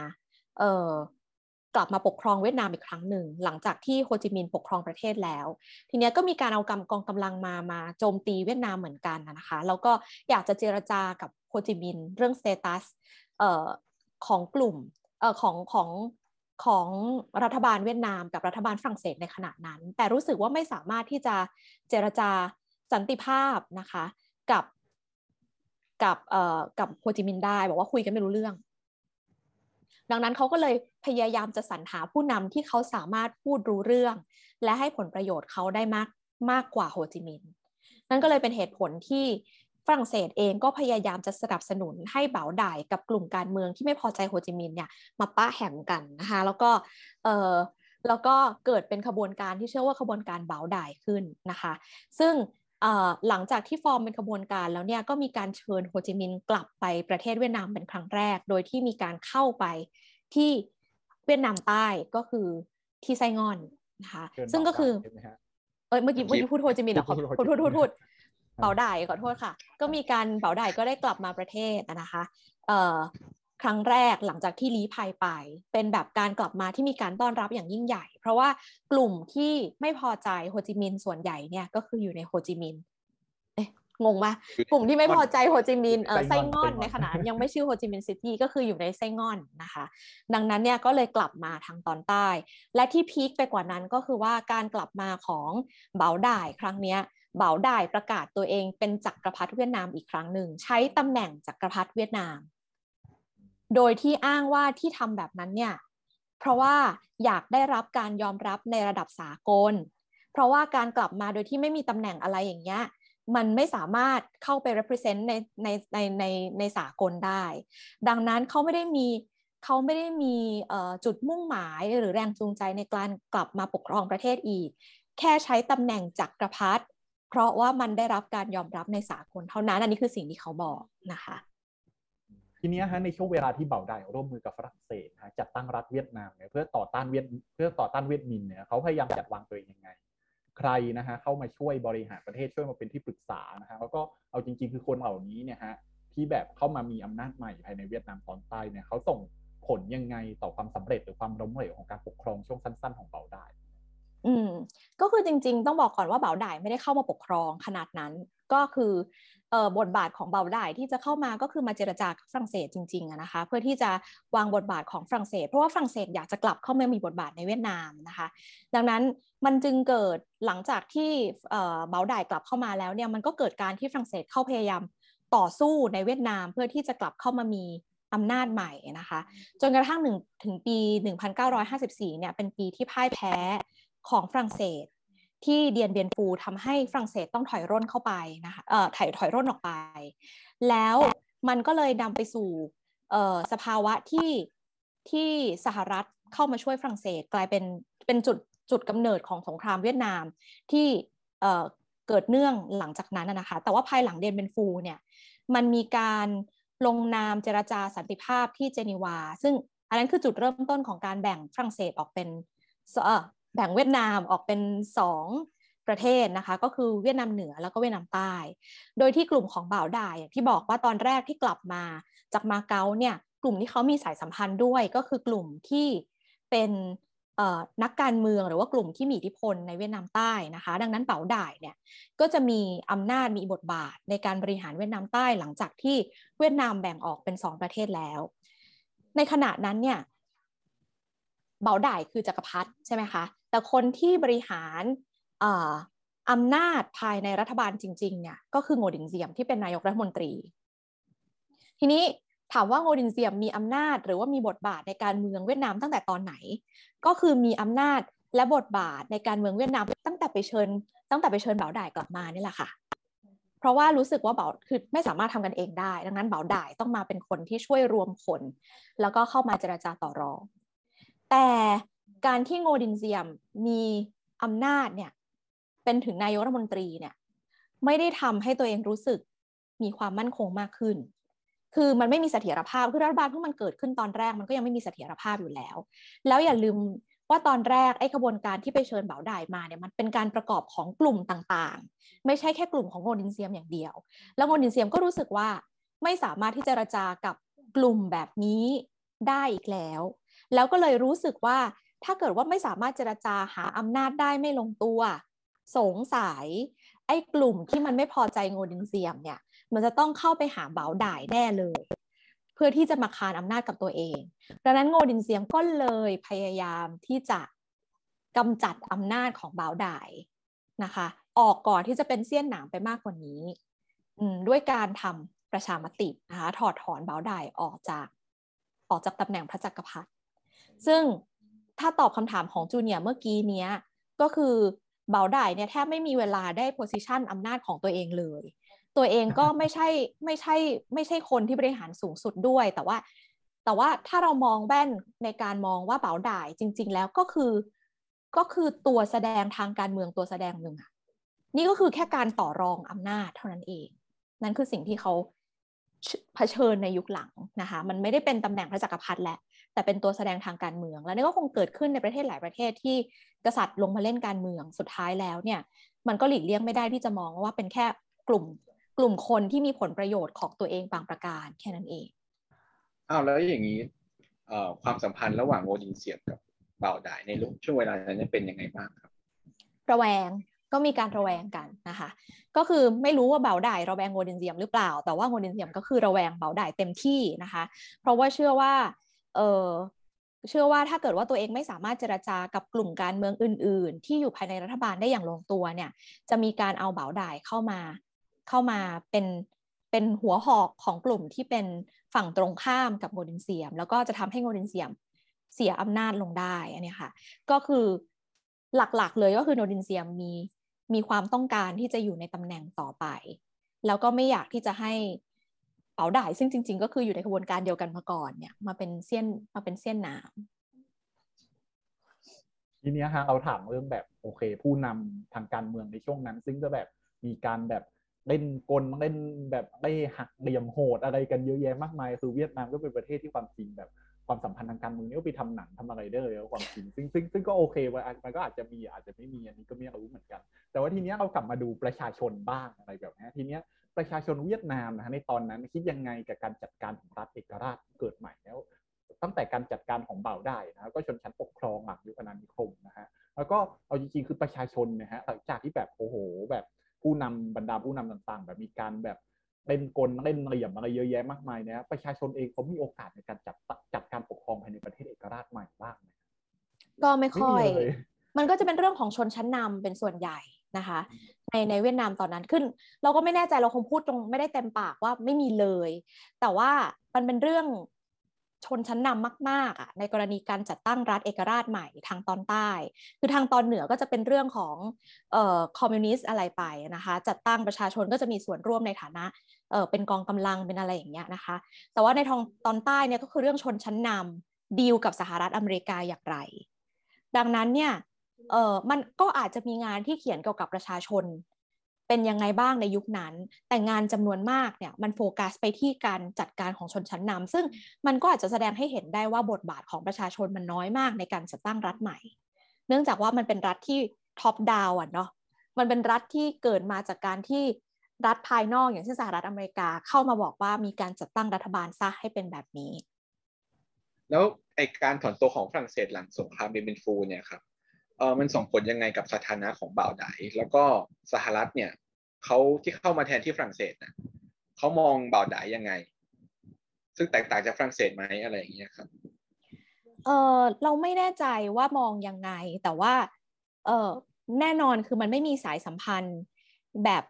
เอ่อกลับมาปกครองเวียดนามอีกครั้งหนึ่ง หลังจากที่โฮจิมินห์ปกครองประเทศแล้ว ทีนี้ก็มีการเอากำกองกำลังมามาโจมตีเวียดนามเหมือนกันนะคะแล้วก็อยากจะเจรจากับโฮจิมินห์เรื่อง status เอ่อของกลุ่มเอ่อของของของรัฐบาลเวียดนามกับรัฐบาลฝรั่งเศสในขณะนั้น แต่รู้สึกว่าไม่สามารถที่จะเจรจา สันติภาพนะคะกับกับเอ่อกับโฮจิมินห์ได้บอกว่าคุยกันไม่รู้เรื่อง ดังนั้นเขาก็เลยพยายามจะสรรหาผู้นำที่เขาสามารถพูดรู้เรื่อง และให้ผลประโยชน์เขาได้มากมากกว่าโฮจิมินห์นั่นก็เลยเป็นเหตุผลที่ฝรั่งเศสเองก็พยายามจะสนับสนุนให้บ๋าวได่กับกลุ่มการเมืองที่ไม่พอใจโฮจิมินห์เนี่ยมาป้าแหมกันนะคะแล้วก็เออแล้วก็เกิดเป็นขบวนการที่ชื่อว่าขบวนการบ๋าวได่ขึ้นนะคะ ซึ่ง หลังจากที่ฟอร์มเป็นขบวนการแล้วเนี่ยก็มีการเชิญโฮจิมินห์กลับไปประเทศเวียดนามเป็นครั้งแรก โดยที่มีการเข้าไปที่เวียดนามใต้ก็คือที่ไซ่ง่อนนะคะซึ่งก็คือเออเมื่อกี้เมื่อกี้พูดโฮจิมินห์เหรอครับพูดพูดพูดพูดบ๋าวได่ขอโทษค่ะ ก็มีการบ๋าวได่ก็ได้กลับมาประเทศนะคะเอ่อ ครั้งแรกหลังจากที่ลี้ภัยไป เป็นแบบการกลับมาที่มีการต้อนรับอย่างยิ่งใหญ่ เพราะว่ากลุ่มที่ไม่พอใจโฮจิมินห์ส่วนใหญ่เนี่ยก็คืออยู่ในโฮจิมินห์เอ๊ะงงปะกลุ่มที่ไม่พอใจโฮจิมินห์เออไซ่ง่อนในขณะยังไม่ชื่อโฮจิมินห์ซิตี้ก็คืออยู่ในไซ่ง่อนนะคะ ดังนั้นเนี่ยก็เลยกลับมาทางตอนใต้ และที่พีคไปกว่านั้นก็คือว่าการกลับมาของเบาด่ายครั้งเนี้ยเบาด่ายประกาศตัวเองเป็นจักรพรรดิเวียดนามอีกครั้งหนึ่ง ใช้ตำแหน่งจักรพรรดิเวียดนาม โดยที่อ้างว่าที่ทำแบบนั้นเนี่ยเพราะว่าอยากได้รับการยอมรับในระดับสากล เพราะว่าการกลับมาโดยที่ไม่มีตำแหน่งอะไรอย่างเงี้ยมันไม่สามารถเข้าไป represent ในในในในในสากลได้ ดังนั้นเขาไม่ได้มีเขาไม่ได้มีจุดมุ่งหมายหรือแรงจูงใจในการกลับมาปกครองประเทศอีก แค่ใช้ตำแหน่งจักรพรรดิเพราะว่ามันได้รับการยอมรับในสากลเท่านั้น อันนี้คือสิ่งที่เขาบอกนะคะ ทีนี้ฮะในช่วงเวลาที่เบาได้ร่วมมือกับฝรั่งเศสฮะจัดตั้งรัฐเวียดนามเนี่ยเพื่อต่อต้านเวียดเพื่อต่อต้านเวียดมินเนี่ยเขาพยายามจัดวางตัวเองยังไง ใครนะฮะเข้ามาช่วยบริหารประเทศช่วยมาเป็นที่ปรึกษานะฮะแล้วก็เอาจริง ๆ คือคนเหล่านี้เนี่ยฮะที่แบบเข้ามามีอำนาจใหม่ภายในเวียดนามตอนใต้เนี่ยเขาส่งผลยังไงต่อความสำเร็จหรือความล้มเหลวของการปกครองช่วงสั้น ๆ ของเบาได้อืมก็คือจริง ๆ ต้องบอกก่อนว่าเบาด่ายไม่ได้เข้ามาปกครองขนาดนั้น ก็คือ บทบาทของเบาด่ายที่จะเข้ามาก็คือมาเจรจากับฝรั่งเศสจริงๆนะคะ เพื่อที่จะวางบทบาทของฝรั่งเศส เพราะว่าฝรั่งเศสอยากจะกลับเข้ามามีบทบาทในเวียดนามนะคะ ดังนั้นมันจึงเกิดหลังจากที่เบาด่ายกลับเข้ามาแล้วเนี่ยมันก็เกิดการที่ฝรั่งเศสเข้าพยายามต่อสู้ในเวียดนาม เพื่อที่จะกลับเข้ามามีอำนาจใหม่นะคะ จนกระทั่งหนึ่งถึงปี 1954เนี่ยเป็นปีที่พ่ายแพ้ของฝรั่งเศส ที่เดียนเบียนฟูทำให้ฝรั่งเศสต้องถอยร่นเข้าไปนะคะเอ่อถอยถอยร่นออกไป แล้วมันก็เลยนำไปสู่เอ่อสภาวะที่ที่สหรัฐเข้ามาช่วยฝรั่งเศสกลายเป็นเป็นจุดจุดกำเนิดของสงครามเวียดนามที่เอ่อเกิดเนื่องหลังจากนั้นนะคะ แต่ว่าภายหลังเดียนเบียนฟูเนี่ยมันมีการลงนามเจรจาสันติภาพที่เจนีวา ซึ่งอันนั้นคือจุดเริ่มต้นของการแบ่งฝรั่งเศสออกเป็นเออ แบ่งเวียดนามออกเป็นสองประเทศนะคะ ก็คือเวียดนามเหนือแล้วก็เวียดนามใต้ โดยที่กลุ่มของบ่าวด่ายอย่างที่บอกว่าตอนแรกที่กลับมาจากมาเก๊าเนี่ยกลุ่มที่เขามีสายสัมพันธ์ด้วยก็คือกลุ่มที่เป็นนักการเมืองหรือว่ากลุ่มที่มีอิทธิพลในเวียดนามใต้นะคะ ดังนั้นเป๋าด่ายเนี่ยก็จะมีอำนาจมีบทบาทในการบริหารเวียดนามใต้หลังจากที่เวียดนามแบ่งออกเป็นสองประเทศแล้ว ในขณะนั้นเนี่ย เบาด่ายคือจักรพรรดิใช่ไหมคะ แต่คนที่บริหารอำนาจภายในรัฐบาลจริงๆเนี่ยก็คือโงดินเซียมที่เป็นนายกรัฐมนตรี ทีนี้ถามว่าโงดินเซียมมีอำนาจหรือว่ามีบทบาทในการเมืองเวียดนามตั้งแต่ตอนไหน ก็คือมีอำนาจและบทบาทในการเมืองเวียดนามตั้งแต่ไปเชิญ ตั้งแต่ไปเชิญเบาด่ายกลับมานี่แหละค่ะ เพราะว่ารู้สึกว่าเบาคือไม่สามารถทำกันเองได้ ดังนั้นเบาด่ายต้องมาเป็นคนที่ช่วยรวมคน แล้วก็เข้ามาเจราจาต่อรอง แต่การที่โงดินเซียมมีอำนาจเนี่ย เป็นถึงนายกรัฐมนตรีเนี่ย ไม่ได้ทำให้ตัวเองรู้สึกมีความมั่นคงมากขึ้น คือมันไม่มีเสถียรภาพ คือรัฐบาลเพิ่งมันเกิดขึ้นตอนแรกมันก็ยังไม่มีเสถียรภาพอยู่แล้ว แล้วอย่าลืมว่าตอนแรกไอ้ขบวนการที่ไปเชิญเบาด่ายมาเนี่ยมันเป็นการประกอบของกลุ่มต่างๆ ไม่ใช่แค่กลุ่มของโงดินเซียมอย่างเดียว แล้วโงดินเซียมก็รู้สึกว่าไม่สามารถที่จะรจากับกลุ่มแบบนี้ได้อีกแล้ว แล้วก็เลยรู้สึกว่าถ้าเกิดว่าไม่สามารถเจรจาหาอำนาจได้ไม่ลงตัว สงสัย ไอ้กลุ่มที่มันไม่พอใจโงดินเซียมเนี่ย มันจะต้องเข้าไปหาเบาด่ายแน่เลย เพื่อที่จะมาคานอำนาจกับตัวเอง ดังนั้นโงดินเซียมก็เลยพยายามที่จะกำจัดอำนาจของเบาด่ายนะคะ ออกก่อนที่จะเป็นเสี้ยนหนามไปมากกว่านี้ด้วยการทำประชามตินะคะถอดถอนเบาด่ายออกจากออกจากตำแหน่งพระจักรพรรดิ ซึ่งถ้าตอบคำถามของจูเนียเมื่อกี้เนี้ยก็คือเบาด่ายเนี่ยแทบไม่มีเวลาได้โพสิชันอำนาจของตัวเองเลย ตัวเองก็ไม่ใช่ไม่ใช่ไม่ใช่คนที่บริหารสูงสุดด้วย แต่ว่า แต่ว่าถ้าเรามองแว่นในการมองว่าเปาด่ายจริง ๆ แล้วก็คือก็คือตัวแสดงทางการเมืองตัวแสดงหนึ่งอะนี่ก็คือแค่การต่อรองอำนาจเท่านั้นเอง นั่นคือสิ่งที่เขาเผชิญในยุคหลังนะคะ มันไม่ได้เป็นตำแหน่งพระจักรพรรดิแหละ แต่เป็นตัวแสดงทางการเมือง แล้วนี่ก็คงเกิดขึ้นในประเทศหลายประเทศที่กษัตริย์ลงมาเล่นการเมืองสุดท้ายแล้วเนี่ย มันก็หลีกเลี่ยงไม่ได้ที่จะมองว่าเป็นแค่กลุ่มกลุ่มคนที่มีผลประโยชน์ของตัวเองบางประการแค่นั้นเองอ้าวแล้วอย่างนี้ความสัมพันธ์ระหว่างโงดินเสียบกับเบาดายในช่วงเวลานั้นเป็นยังไงบ้างครับ ระแวงก็มีการระแวงกันนะคะ ก็คือไม่รู้ว่าเบาด่ายระแวงโงดินเซียมหรือเปล่า แต่ว่าโงดินเซียมก็คือระแวงเบาด่ายเต็มที่นะคะ เพราะว่าเชื่อว่า เออเชื่อว่าถ้าเกิดว่าตัวเองไม่สามารถเจรจากับกลุ่มการเมืองอื่น ๆ ที่อยู่ภายในรัฐบาลได้อย่างลงตัวเนี่ย จะมีการเอาเบาด่ายเข้ามาเข้ามาเป็นเป็นหัวหอกของกลุ่มที่เป็นฝั่งตรงข้ามกับโงดินเซียม แล้วก็จะทำให้โงดินเซียมเสียอำนาจลงได้อันนี้ค่ะ ก็คือหลักๆเลยก็คือโนดินเซียมมีมีความต้องการที่จะอยู่ในตำแหน่งต่อไป แล้วก็ไม่อยากที่จะให้ เป๋าด่ายซึ่งจริง ๆ ก็คืออยู่ในกระบวนการเดียวกันมาก่อนเนี่ย มาเป็นเส้นมาเป็นเส้นน้ำทีนี้ฮะเราถามเรื่องแบบโอเค ผู้นำทางการเมืองในช่วงนั้น ซึ่งก็แบบมีการแบบเล่นกลเล่นแบบได้หักเหลี่ยมโหดอะไรกันเยอะแยะมากมาย คือเวียดนามก็เป็นประเทศที่ความจริงแบบความสัมพันธ์ทางการเมืองนี่ก็ไปทำหนังทำอะไรได้เลยความจริงซึ่งซึ่งซึ่งก็โอเคมันก็อาจจะมีอาจจะไม่มีอันนี้ก็ไม่รู้เหมือนกัน แต่ว่าทีเนี้ยเรากลับมาดูประชาชนบ้างอะไรแบบนี้ทีเนี้ย ประชาชนเวียดนามนะฮะในตอนนั้นคิดยังไงกับการจัดการของรัฐเอกราชเกิดใหม่แล้ว ตั้งแต่การจัดการของเบาได้นะก็ชนชั้นปกครองหลังยุคอาณานิคมนะฮะแล้วก็เอาจริงๆคือประชาชนนะฮะหลังจากที่แบบโอ้โห แบบผู้นำบรรดาผู้นำต่างๆ แบบมีการแบบเล่นกลเล่นเหลี่ยมอะไรเยอะแยะมากมายนะประชาชนเองเขามีโอกาสในการจัดจัดการปกครองภายในประเทศเอกราชใหม่บ้างไหมก็ไม่ค่อย มันก็จะเป็นเรื่องของชนชั้นนำเป็นส่วนใหญ่นะคะ ในในเวียดนามตอนนั้นขึ้น เราก็ไม่แน่ใจเราคงพูดตรงไม่ได้เต็มปากว่าไม่มีเลย แต่ว่ามันเป็นเรื่องชนชั้นนำมากๆอะในกรณีการจัดตั้งรัฐเอกราชใหม่ทางตอนใต้ คือทางตอนเหนือก็จะเป็นเรื่องของเอ่อคอมมิวนิสต์อะไรไปนะคะ จัดตั้งประชาชนก็จะมีส่วนร่วมในฐานะเอ่อเป็นกองกำลังเป็นอะไรอย่างเงี้ยนะคะ แต่ว่าในทางตอนใต้เนี่ยก็คือเรื่องชนชั้นนำดีลกับสหรัฐอเมริกาอย่างไร ดังนั้นเนี่ย เออมันก็อาจจะมีงานที่เขียนเกี่ยวกับประชาชน เป็นยังไงบ้างในยุคนั้น แต่งานจำนวนมากเนี่ยมันโฟกัสไปที่การจัดการของชนชั้นนำซึ่งมันก็อาจจะแสดงให้เห็นได้ว่าบทบาทของประชาชนมันน้อยมากในการจัดตั้งรัฐใหม่ เนื่องจากว่ามันเป็นรัฐที่ท็อปดาวอะเนาะมันเป็นรัฐที่เกิดมาจากการที่รัฐภายนอกอย่างเช่นสหรัฐอเมริกาเข้ามาบอกว่ามีการจัดตั้งรัฐบาลซะให้เป็นแบบนี้ แล้วไอการถอนตัวของฝรั่งเศสหลังสงครามเบนฟูเนี่ยครับ เออมันส่งผลยังไงกับสถานะของบ่าวไดแล้วก็สหรัฐเนี่ยเขาที่เข้ามาแทนที่ฝรั่งเศสนะเขามองบ่าวไดยังไง ซึ่งแตกต่างจากฝรั่งเศสไหมอะไรอย่างเงี้ยครับเออเราไม่แน่ใจว่ามองยังไง แต่ว่าเออแน่นอนคือมันไม่มีสายสัมพันธ์แบบ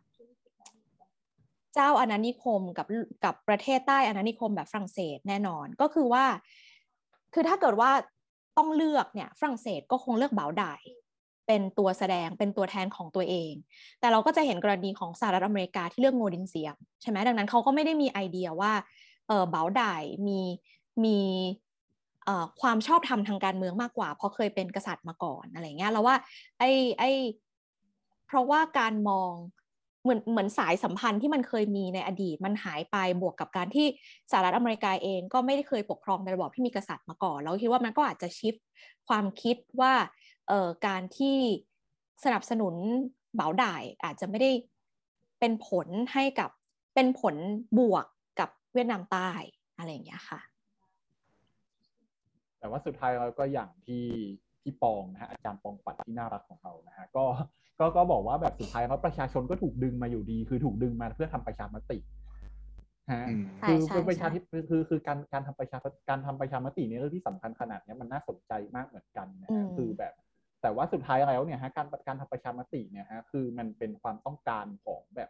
เจ้าอาณานิคมกับกับประเทศใต้อาณานิคมแบบฝรั่งเศสแน่นอนก็คือว่า คือถ้าเกิดว่า ต้องเลือกเนี่ยฝรั่งเศสก็คงเลือกเบาไดเป็นตัวแสดงเป็นตัวแทนของตัวเอง แต่เราก็จะเห็นกรณีของสหรัฐอเมริกาที่เลือกโงดินเซียมใช่ไหมดังนั้นเขาก็ไม่ได้มีไอเดียว่าเออเบาไดมีมีความชอบธรรมทางการเมืองมากกว่า เพราะเคยเป็นกษัตริย์มาก่อนอะไรเงี้ยแล้วว่าไอ้ไอ้เพราะว่าการมอง เหมือนเหมือนสายสัมพันธ์ที่มันเคยมีในอดีตมันหายไปบวกกับการที่สหรัฐอเมริกาเองก็ไม่ได้เคยปกครองในระบอบที่มีกษัตริย์มาก่อนแล้วคิดว่ามันก็อาจจะชิฟความคิดว่าเอ่อการที่สนับสนุนเบาด่ายอาจจะไม่ได้เป็นผลให้กับเป็นผลบวกกับเวียดนามใต้อะไรอย่างเงี้ยค่ะ แต่ว่าสุดท้ายเราก็อย่างที่พี่ปองนะฮะอาจารย์ปองปัดที่น่ารักของเรานะฮะก็ ก็ก็บอกว่าแบบสุดท้ายเขาประชาชนก็ถูกดึงมาอยู่ดี คือถูกดึงมาเพื่อทำประชามติฮะคือเป็นประชาธิปคือคือการการทำประชาการทำประชามติเนี่ยเรื่องที่สำคัญขนาดนี้มันน่าสนใจมากเหมือนกันนะคือแบบ แต่ว่าสุดท้ายแล้วเนี่ยฮะการการทำประชามติเนี่ยฮะคือมันเป็นความต้องการของแบบ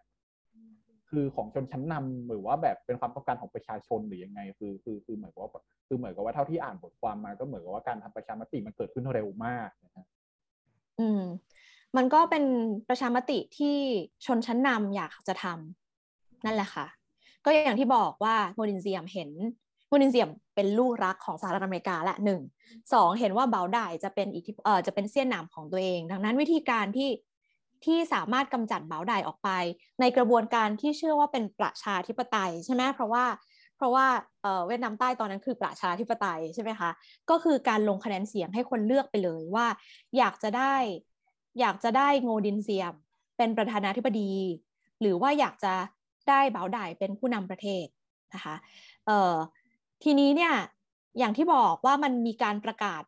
คือของชนชั้นนำหรือว่าแบบเป็นความต้องการของประชาชนหรือยังไง คือคือคือเหมือนกับว่าคือเหมือนกับว่าเท่าที่อ่านบทความมาก็เหมือนกับว่าการทำประชามติมันเกิดขึ้นเร็วมากนะฮะอืม มันก็เป็นประชามติที่ชนชั้นนำอยากจะทำนั่นแหละค่ะ ก็อย่างที่บอกว่าโมดินเซียมเห็นโมดินเซียมเป็นลูกรักของสหรัฐอเมริกาละหนึ่งสองเห็นว่าเบลได้จะเป็นอิทธิเอ่อจะเป็นเสี้ยนหนามของตัวเอง ดังนั้นวิธีการที่ที่สามารถกำจัดเบลได้ออกไป ในกระบวนการที่เชื่อว่าเป็นประชาธิปไตยใช่ไหมเพราะว่าเพราะว่าเวียดนามใต้ตอนนั้นคือประชาธิปไตยใช่ไหมคะ ก็คือการลงคะแนนเสียงให้คนเลือกไปเลยว่า อยากจะได้ อยากจะได้โงดินเซียม เป็นประธานาธิบดี หรือว่าอยากจะได้เบาไดเป็นผู้นำประเทศนะคะเอ่อทีนี้เนี่ยอย่างที่บอกว่ามันมีการประกาศ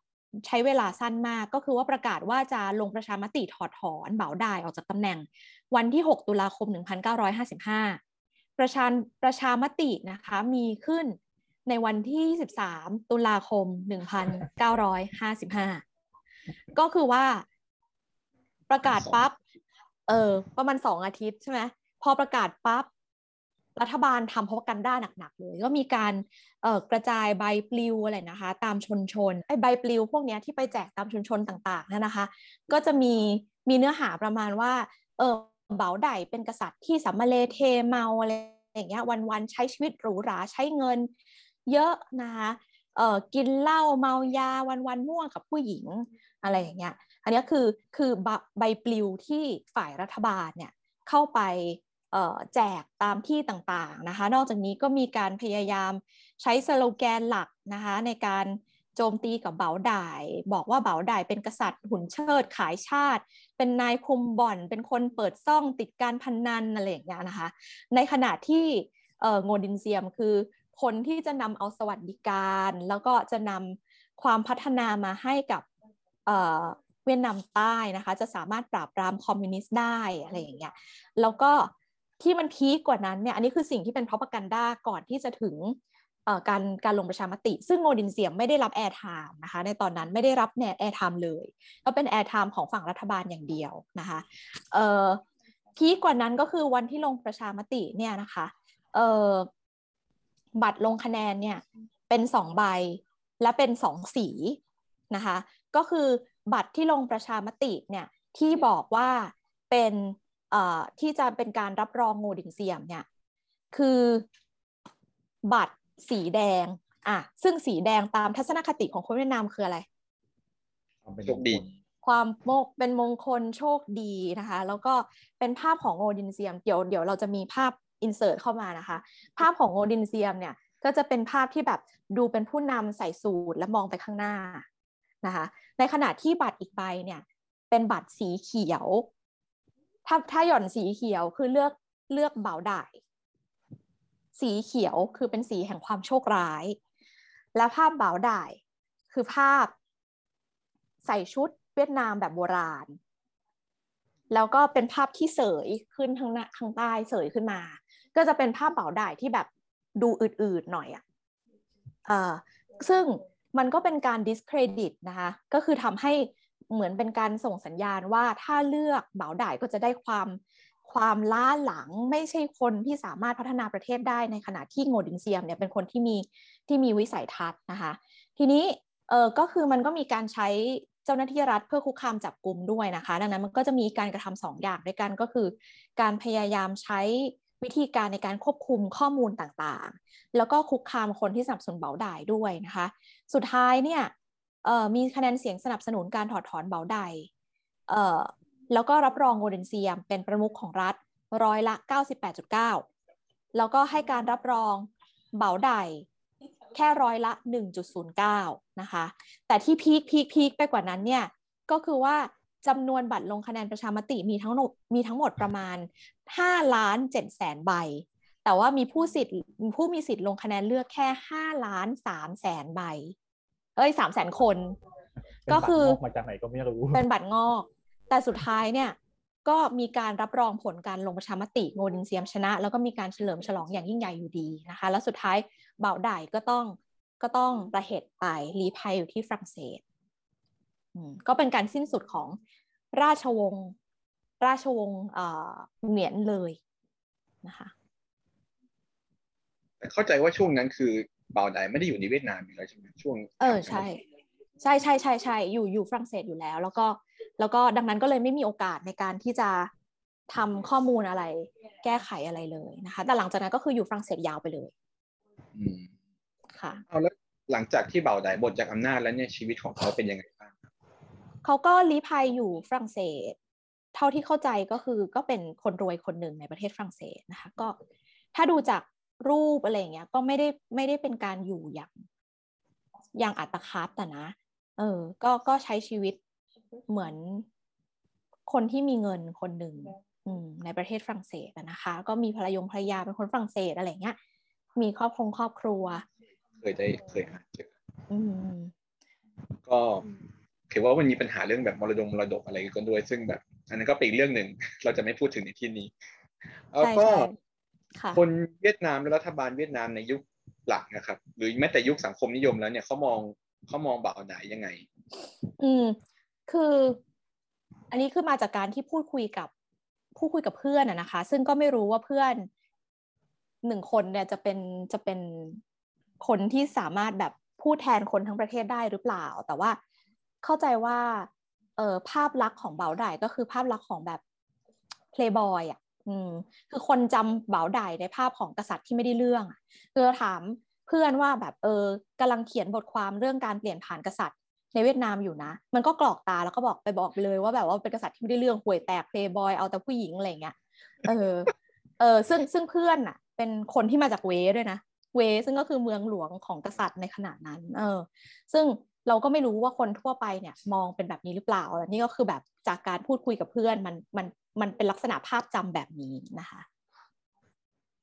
ใช้เวลาสั้นมากก็คือว่าประกาศว่าจะลงประชามติถอดถอนเบาไดออกจากตำแหน่ง วันที่ 6 ตุลาคม 1955 ประชาประชามตินะคะมีขึ้นในวันที่23ตุลาคม 1955 ก็คือว่า ประกาศปั๊บเออ ประมาณสองอาทิตย์ใช่ไหมพอประกาศปั๊บรัฐบาลทำเพราะกันด้าหนักๆเลย ก็มีการเอ่อกระจายใบปลิวอะไรนะคะ ตามชนชนไอ้ใบปลิวพวกนี้ที่ไปแจกตามชนชนต่างๆนั่นนะคะ ก็จะมีมีเนื้อหาประมาณว่า เออเบาไดเป็นกษัตริย์ที่สัมมาเลเทเมาอะไรอย่างเงี้ยวันๆใช้ชีวิตหรูหราใช้เงิน เยอะนะคะเออกินเหล้าเมายาวันๆม่วงกับผู้หญิงอะไรอย่างเงี้ย อันนี้คือคือใบปลิวที่ฝ่ายรัฐบาลเนี่ยเข้าไปแจกตามที่ต่างๆนะคะ นอกจากนี้ก็มีการพยายามใช้สโลแกนหลักนะคะในการโจมตีกับเบาด่าย บอกว่าเบาด่ายเป็นกษัตริย์หุ่นเชิดขายชาติ เป็นนายคุมบ่อน เป็นคนเปิดซ่องติดการพนนันอะไรอย่างเงี้ยนะคะ ในขณะที่โงดินเซียมคือคนที่จะนำเอาสวัสดิการ แล้วก็จะนนำความพัฒนามาให้กับ เวียดนามใต้นะคะ จะสามารถปราบปรามคอมมิวนิสต์ได้อะไรอย่างเงี้ยแล้วก็ที่มันพีกกว่านั้นเนี่ยอันนี้คือสิ่งที่เป็นพ r o p a g a n d a ก่อนที่จะถึงการการลงประชามติ ซึ่งโงดินห์เสี่ยมไม่ได้รับ airtime นะคะในตอนนั้นไม่ได้รับแน airtime เลย ก็เป็น airtime ของฝั่งรัฐบาลอย่างเดียวนะคะเออพีกกว่านั้นก็คือวันที่ลงประชามติเนี่ยนะคะเออบัตรลงคะแนนเนี่ยเป็นสองใบและเป็นสองสีนะคะ ก็คือ บัตรที่ลงประชามติเนี่ยที่บอกว่าเป็นที่จะเป็นการรับรองโงดิงเซียมเนี่ยคือบัตรสีแดงอะซึ่งสีแดงตามทัศนคติของคนเวียดนามคืออะไรโชคดีคความโมกเป็นมงคลโชคดีนะคะ แล้วก็เป็นภาพของโอดินเซียมเดี๋ยวเดี๋ยวเราจะมีภาพอินเสิร์ตเข้ามานะคะ ภาพของโอดินเซียมเนี่ยก็จะเป็นภาพที่แบบดูเป็นผู้นำใส่สูทและมองไปข้างหน้า นะคะ ในขณะที่บัตรอีกใบเนี่ย เป็นบัตรสีเขียว ถ้าถ้าหย่อนสีเขียวคือเลือกเลือกเบาได้สีเขียวคือเป็นสีแห่งความโชคร้าย และภาพเบาได้คือภาพใส่ชุดเวียดนามแบบโบราณ แล้วก็เป็นภาพที่เสยขึ้นทางหน้าทางใต้เสยขึ้นมา ก็จะเป็นภาพเบาได้ที่แบบดูอืดๆหน่อยอะ่ะซึ่ง มันก็เป็นการ discredit นะคะก็คือทำให้เหมือนเป็นการส่งสัญญาณว่าถ้าเลือกเบาได้ก็จะได้ความความล้าหลังไม่ใช่คนที่สามารถพัฒนาประเทศได้ในขณะที่โงดินเซียมเนี่ยเป็นคนที่มีที่มีวิสัยทัศน์นะคะ ทีนี้เออก็คือมันก็มีการใช้เจ้าหน้าที่รัฐเพื่อคุกคามจับกลุ่มด้วยนะคะ ดังนั้นมันก็จะมีการกระทำสองอย่างด้วยกันก็คือ การพยายามใช้ วิธีการในการควบคุมข้อมูลต่างๆ แล้วก็คุกคามคนที่สนับสนุนเบาด่ายด้วยนะคะ สุดท้ายเนี่ยมีคะแนนเสียงสนับสนุนการถอดถอนเบาด่ายแล้วก็รับรองโกลเดนเซียมเป็นประมุขของรัฐร้อยละ 98.9 แล้วก็ให้การรับรองเบาไดแค่ร้อยละ 1.09 นะคะ แต่ที่พีคพีคพีคไปกว่านั้นเนี่ย ก็คือว่าจำนวนบัตรลงคะแนนประชามติมีทั้งหมดมีทั้งหมดประมาณ 5 ล้าน7แสนใบ แต่ว่ามีผู้สิทธิ์ผู้มีสิทธิ์ลงคะแนนเลือกแค่ 5 ล้าน3แสนใบ เอ้ย3แสนคน ก็คือมาจากไหนก็ไม่รู้ เป็นบัตรงอก แต่สุดท้ายเนี่ยก็มีการรับรองผลการลงประชามติโงดินเซียมชนะ แล้วก็มีการเฉลิมฉลองอย่างยิ่งใหญ่อยู่ดีนะคะ แล้วสุดท้ายเบาได้ก็ต้องก็ต้องประเหตุไปรีภัยอยู่ที่ฝรั่งเศสก็เป็นการสิ้นสุดของราชวงศ์ ราชวงศ์เหมียนเลยนะคะแต่เข้าใจว่าช่วงนั้นคือเบาไดไม่ได้อยู่ในเวียดนามอยู่แล้วใช่ไหมช่วง เออใช่ใช่ใช่ใช่ใช่อยู่อยู่ฝรั่งเศสอยู่แล้ว แล้วก็แล้วก็ดังนั้นก็เลยไม่มีโอกาสในการที่จะทำข้อมูลอะไร แก้ไขอะไรเลยนะคะ แต่หลังจากนั้นก็คืออยู่ฝรั่งเศสยาวไปเลยอืมค่ะเอาแล้วหลังจากที่เบาไดบทจากอำนาจแล้วเนี่ยชีวิตของเขาเป็นยังไงบ้างเขาก็ลี้ภัยอยู่ฝรั่งเศส เท่าที่เข้าใจก็คือก็เป็นคนรวยคนหนึ่งในประเทศฝรั่งเศสนะคะก็ถ้าดูจากรูปอะไรเงี้ยก็ไม่ได้ไม่ได้เป็นการอยู่อย่างอย่างอัตคัดแต่นะ เออ ก็ก็ใช้ชีวิตเหมือนคนที่มีเงินคนหนึ่งในประเทศฝรั่งเศสนะคะ ก็มีภรรยงภรรยาเป็นคนฝรั่งเศสอะไรเงี้ย มีครอบครัวครอบครัว เคยได้เคยอ่านเจอก็ถือว่ามันมีปัญหาเรื่องแบบมรดงมรดกอะไรกันด้วย ซึ่งแบบ อันนั้นก็เป็นอีกเรื่องหนึ่งเราจะไม่พูดถึงในที่นี้แล้วก็คนเวียดนามและรัฐบาลเวียดนามในยุคหลังนะครับ หรือแม้แต่ยุคสังคมนิยมแล้วเนี่ยเขามองเขามองบ่าวไหนยังไง อืม คือ อันนี้คือมาจากการที่พูดคุยกับพูดคุยกับเพื่อนอะนะคะ ซึ่งก็ไม่รู้ว่าเพื่อนหนึ่งคนเนี่ยจะเป็นจะเป็นคนที่สามารถแบบพูดแทนคนทั้งประเทศได้หรือเปล่า แต่ว่าเข้าใจว่า เออภาพลักษณ์ของเบาไดก็คือภาพลักษณ์ของแบบเพลย์บอยอะอืมคือคนจำเบาไดในภาพของกษัตริย์ที่ไม่ได้เรื่องคือถามเพื่อนว่าแบบเออกำลังเขียนบทความเรื่องการเปลี่ยนผ่านกษัตริย์ในเวียดนามอยู่นะ มันก็กรอกตาแล้วก็บอกไปบอกไปเลยว่าแบบว่าเป็นกษัตริย์ที่ไม่ได้เรื่องห่วยแตกเพลย์บอยเอาแต่ผู้หญิงอะไรเงี้ย เออ เออซึ่งซึ่งเพื่อนอะ เป็นคนที่มาจากเวด้วยนะ เวซึ่งก็คือเมืองหลวงของกษัตริย์ในขณะนั้น เออ ซึ่งเราก็ไม่รู้ว่าคนทั่วไปเนี่ยมองเป็นแบบนี้หรือเปล่าแนี่ก็คือแบบจากการพูดคุยกับเพื่อนมันมันมันเป็นลักษณะภาพจำแบบนี้นะคะ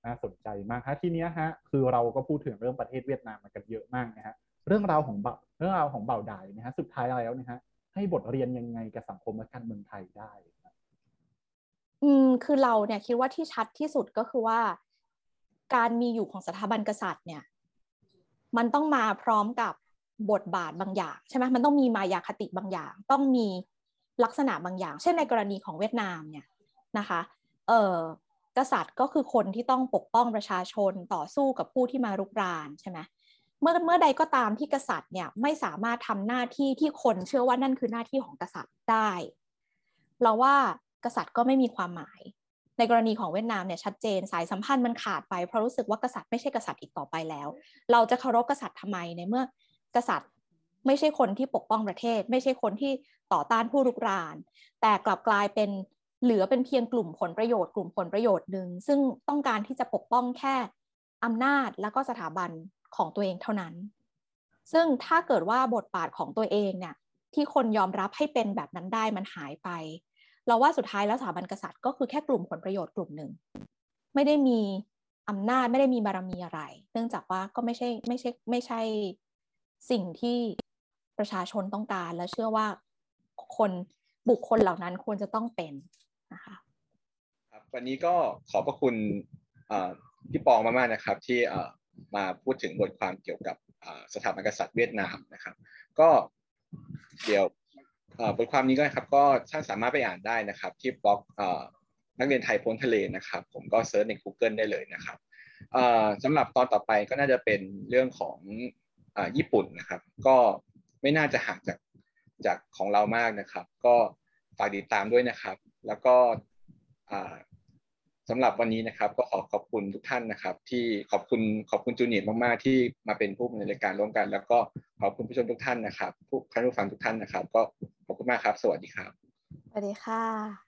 น่าสนใจมากฮะที่นี้ฮะคือเราก็พูดถึงเรื่องประเทศเวียดนามมากันเยอะมากนะฮะเรื่องราวของเรื่องราวของเบาดายนะฮะสุดท้ายแล้วนะฮะให้บทเรียนยังไงกับสังคมและการเมืองไทยได้อืมคือเราเนี่ยคิดว่าที่ชัดที่สุดก็คือว่า การมีอยู่ของสถาบันกษัตริย์เนี่ย มันต้องมาพร้อมกับ บทบาทบางอย่างใช่ไหมมันต้องมีมายาคติบางอย่าง ต้องมีลักษณะบางอย่าง เช่นในกรณีของเวียดนามเนี่ยนะคะเออกษัตริย์ก็คือคนที่ต้องปกป้องประชาชนต่อสู้กับผู้ที่มารุกรานใช่ไหมเมื่อเมื่อใดก็ตามที่กษัตริย์เนี่ยไม่สามารถทำหน้าที่ที่คนเชื่อว่านั่นคือหน้าที่ของกษัตริย์ได้ เราว่ากษัตริย์ก็ไม่มีความหมาย ในกรณีของเวียดนามเนี่ยชัดเจนสายสัมพันธ์มันขาดไปเพราะรู้สึกว่ากษัตริย์ไม่ใช่กษัตริย์อีกต่อไปแล้ว เราจะเคารพกษัตริย์ทำไมในเมื่อ กษัตริย์ ไม่ใช่คนที่ปกป้องประเทศ ไม่ใช่คนที่ต่อต้านผู้รุกราน แต่กลับกลายเป็นเหลือเป็นเพียงกลุ่มผลประโยชน์ กลุ่มผลประโยชน์หนึ่งซึ่งต้องการที่จะปกป้องแค่อำนาจแล้วก็สถาบันของตัวเองเท่านั้น ซึ่งถ้าเกิดว่าบทบาทของตัวเองเนี่ยที่คนยอมรับให้เป็นแบบนั้นได้มันหายไป เราว่าสุดท้ายแล้วสถาบันกษัตริย์ก็คือแค่กลุ่มผลประโยชน์กลุ่มหนึ่ง ไม่ได้มีอำนาจไม่ได้มีบารมีอะไร เนื่องจากว่าก็ไม่ใช่ไม่ใช่ไม่ใช่ สิ่งที่ประชาชนต้องการ และเชื่อว่าคนบุคคลเหล่านั้นควรจะต้องเป็นนะคะครับวันนี้ก็ขอบพระคุณพี่ปองมากๆนะครับ ที่มาพูดถึงบทความเกี่ยวกับสถาบันกษัตริย์เวียดนามนะครับ ก็เดี๋ยวบทความนี้ก็ครับก็ท่านสามารถไปอ่านได้นะครับ ที่บล็อกนักเรียนไทยพ้นทะเลนะครับ ผมก็เซิร์ชใน Google ได้เลยนะครับสำหรับตอนต่อไปก็น่าจะเป็นเรื่องของ ญี่ปุ่นนะครับ ก็ไม่น่าจะห่างจากจากของเรามากนะครับ ก็ฝากติดตามด้วยนะครับ แล้วก็สำหรับวันนี้นะครับ ก็ขอขอบคุณทุกท่านนะครับ ที่ขอบคุณขอบคุณจูเนียร์มากๆ ที่มาเป็นผู้ในรายการร่วมกัน แล้วก็ขอบคุณผู้ชมทุกท่านนะครับผู้ผู้ฟังทุกท่านนะครับ ก็ขอบคุณมากครับ สวัสดีครับ สวัสดีค่ะ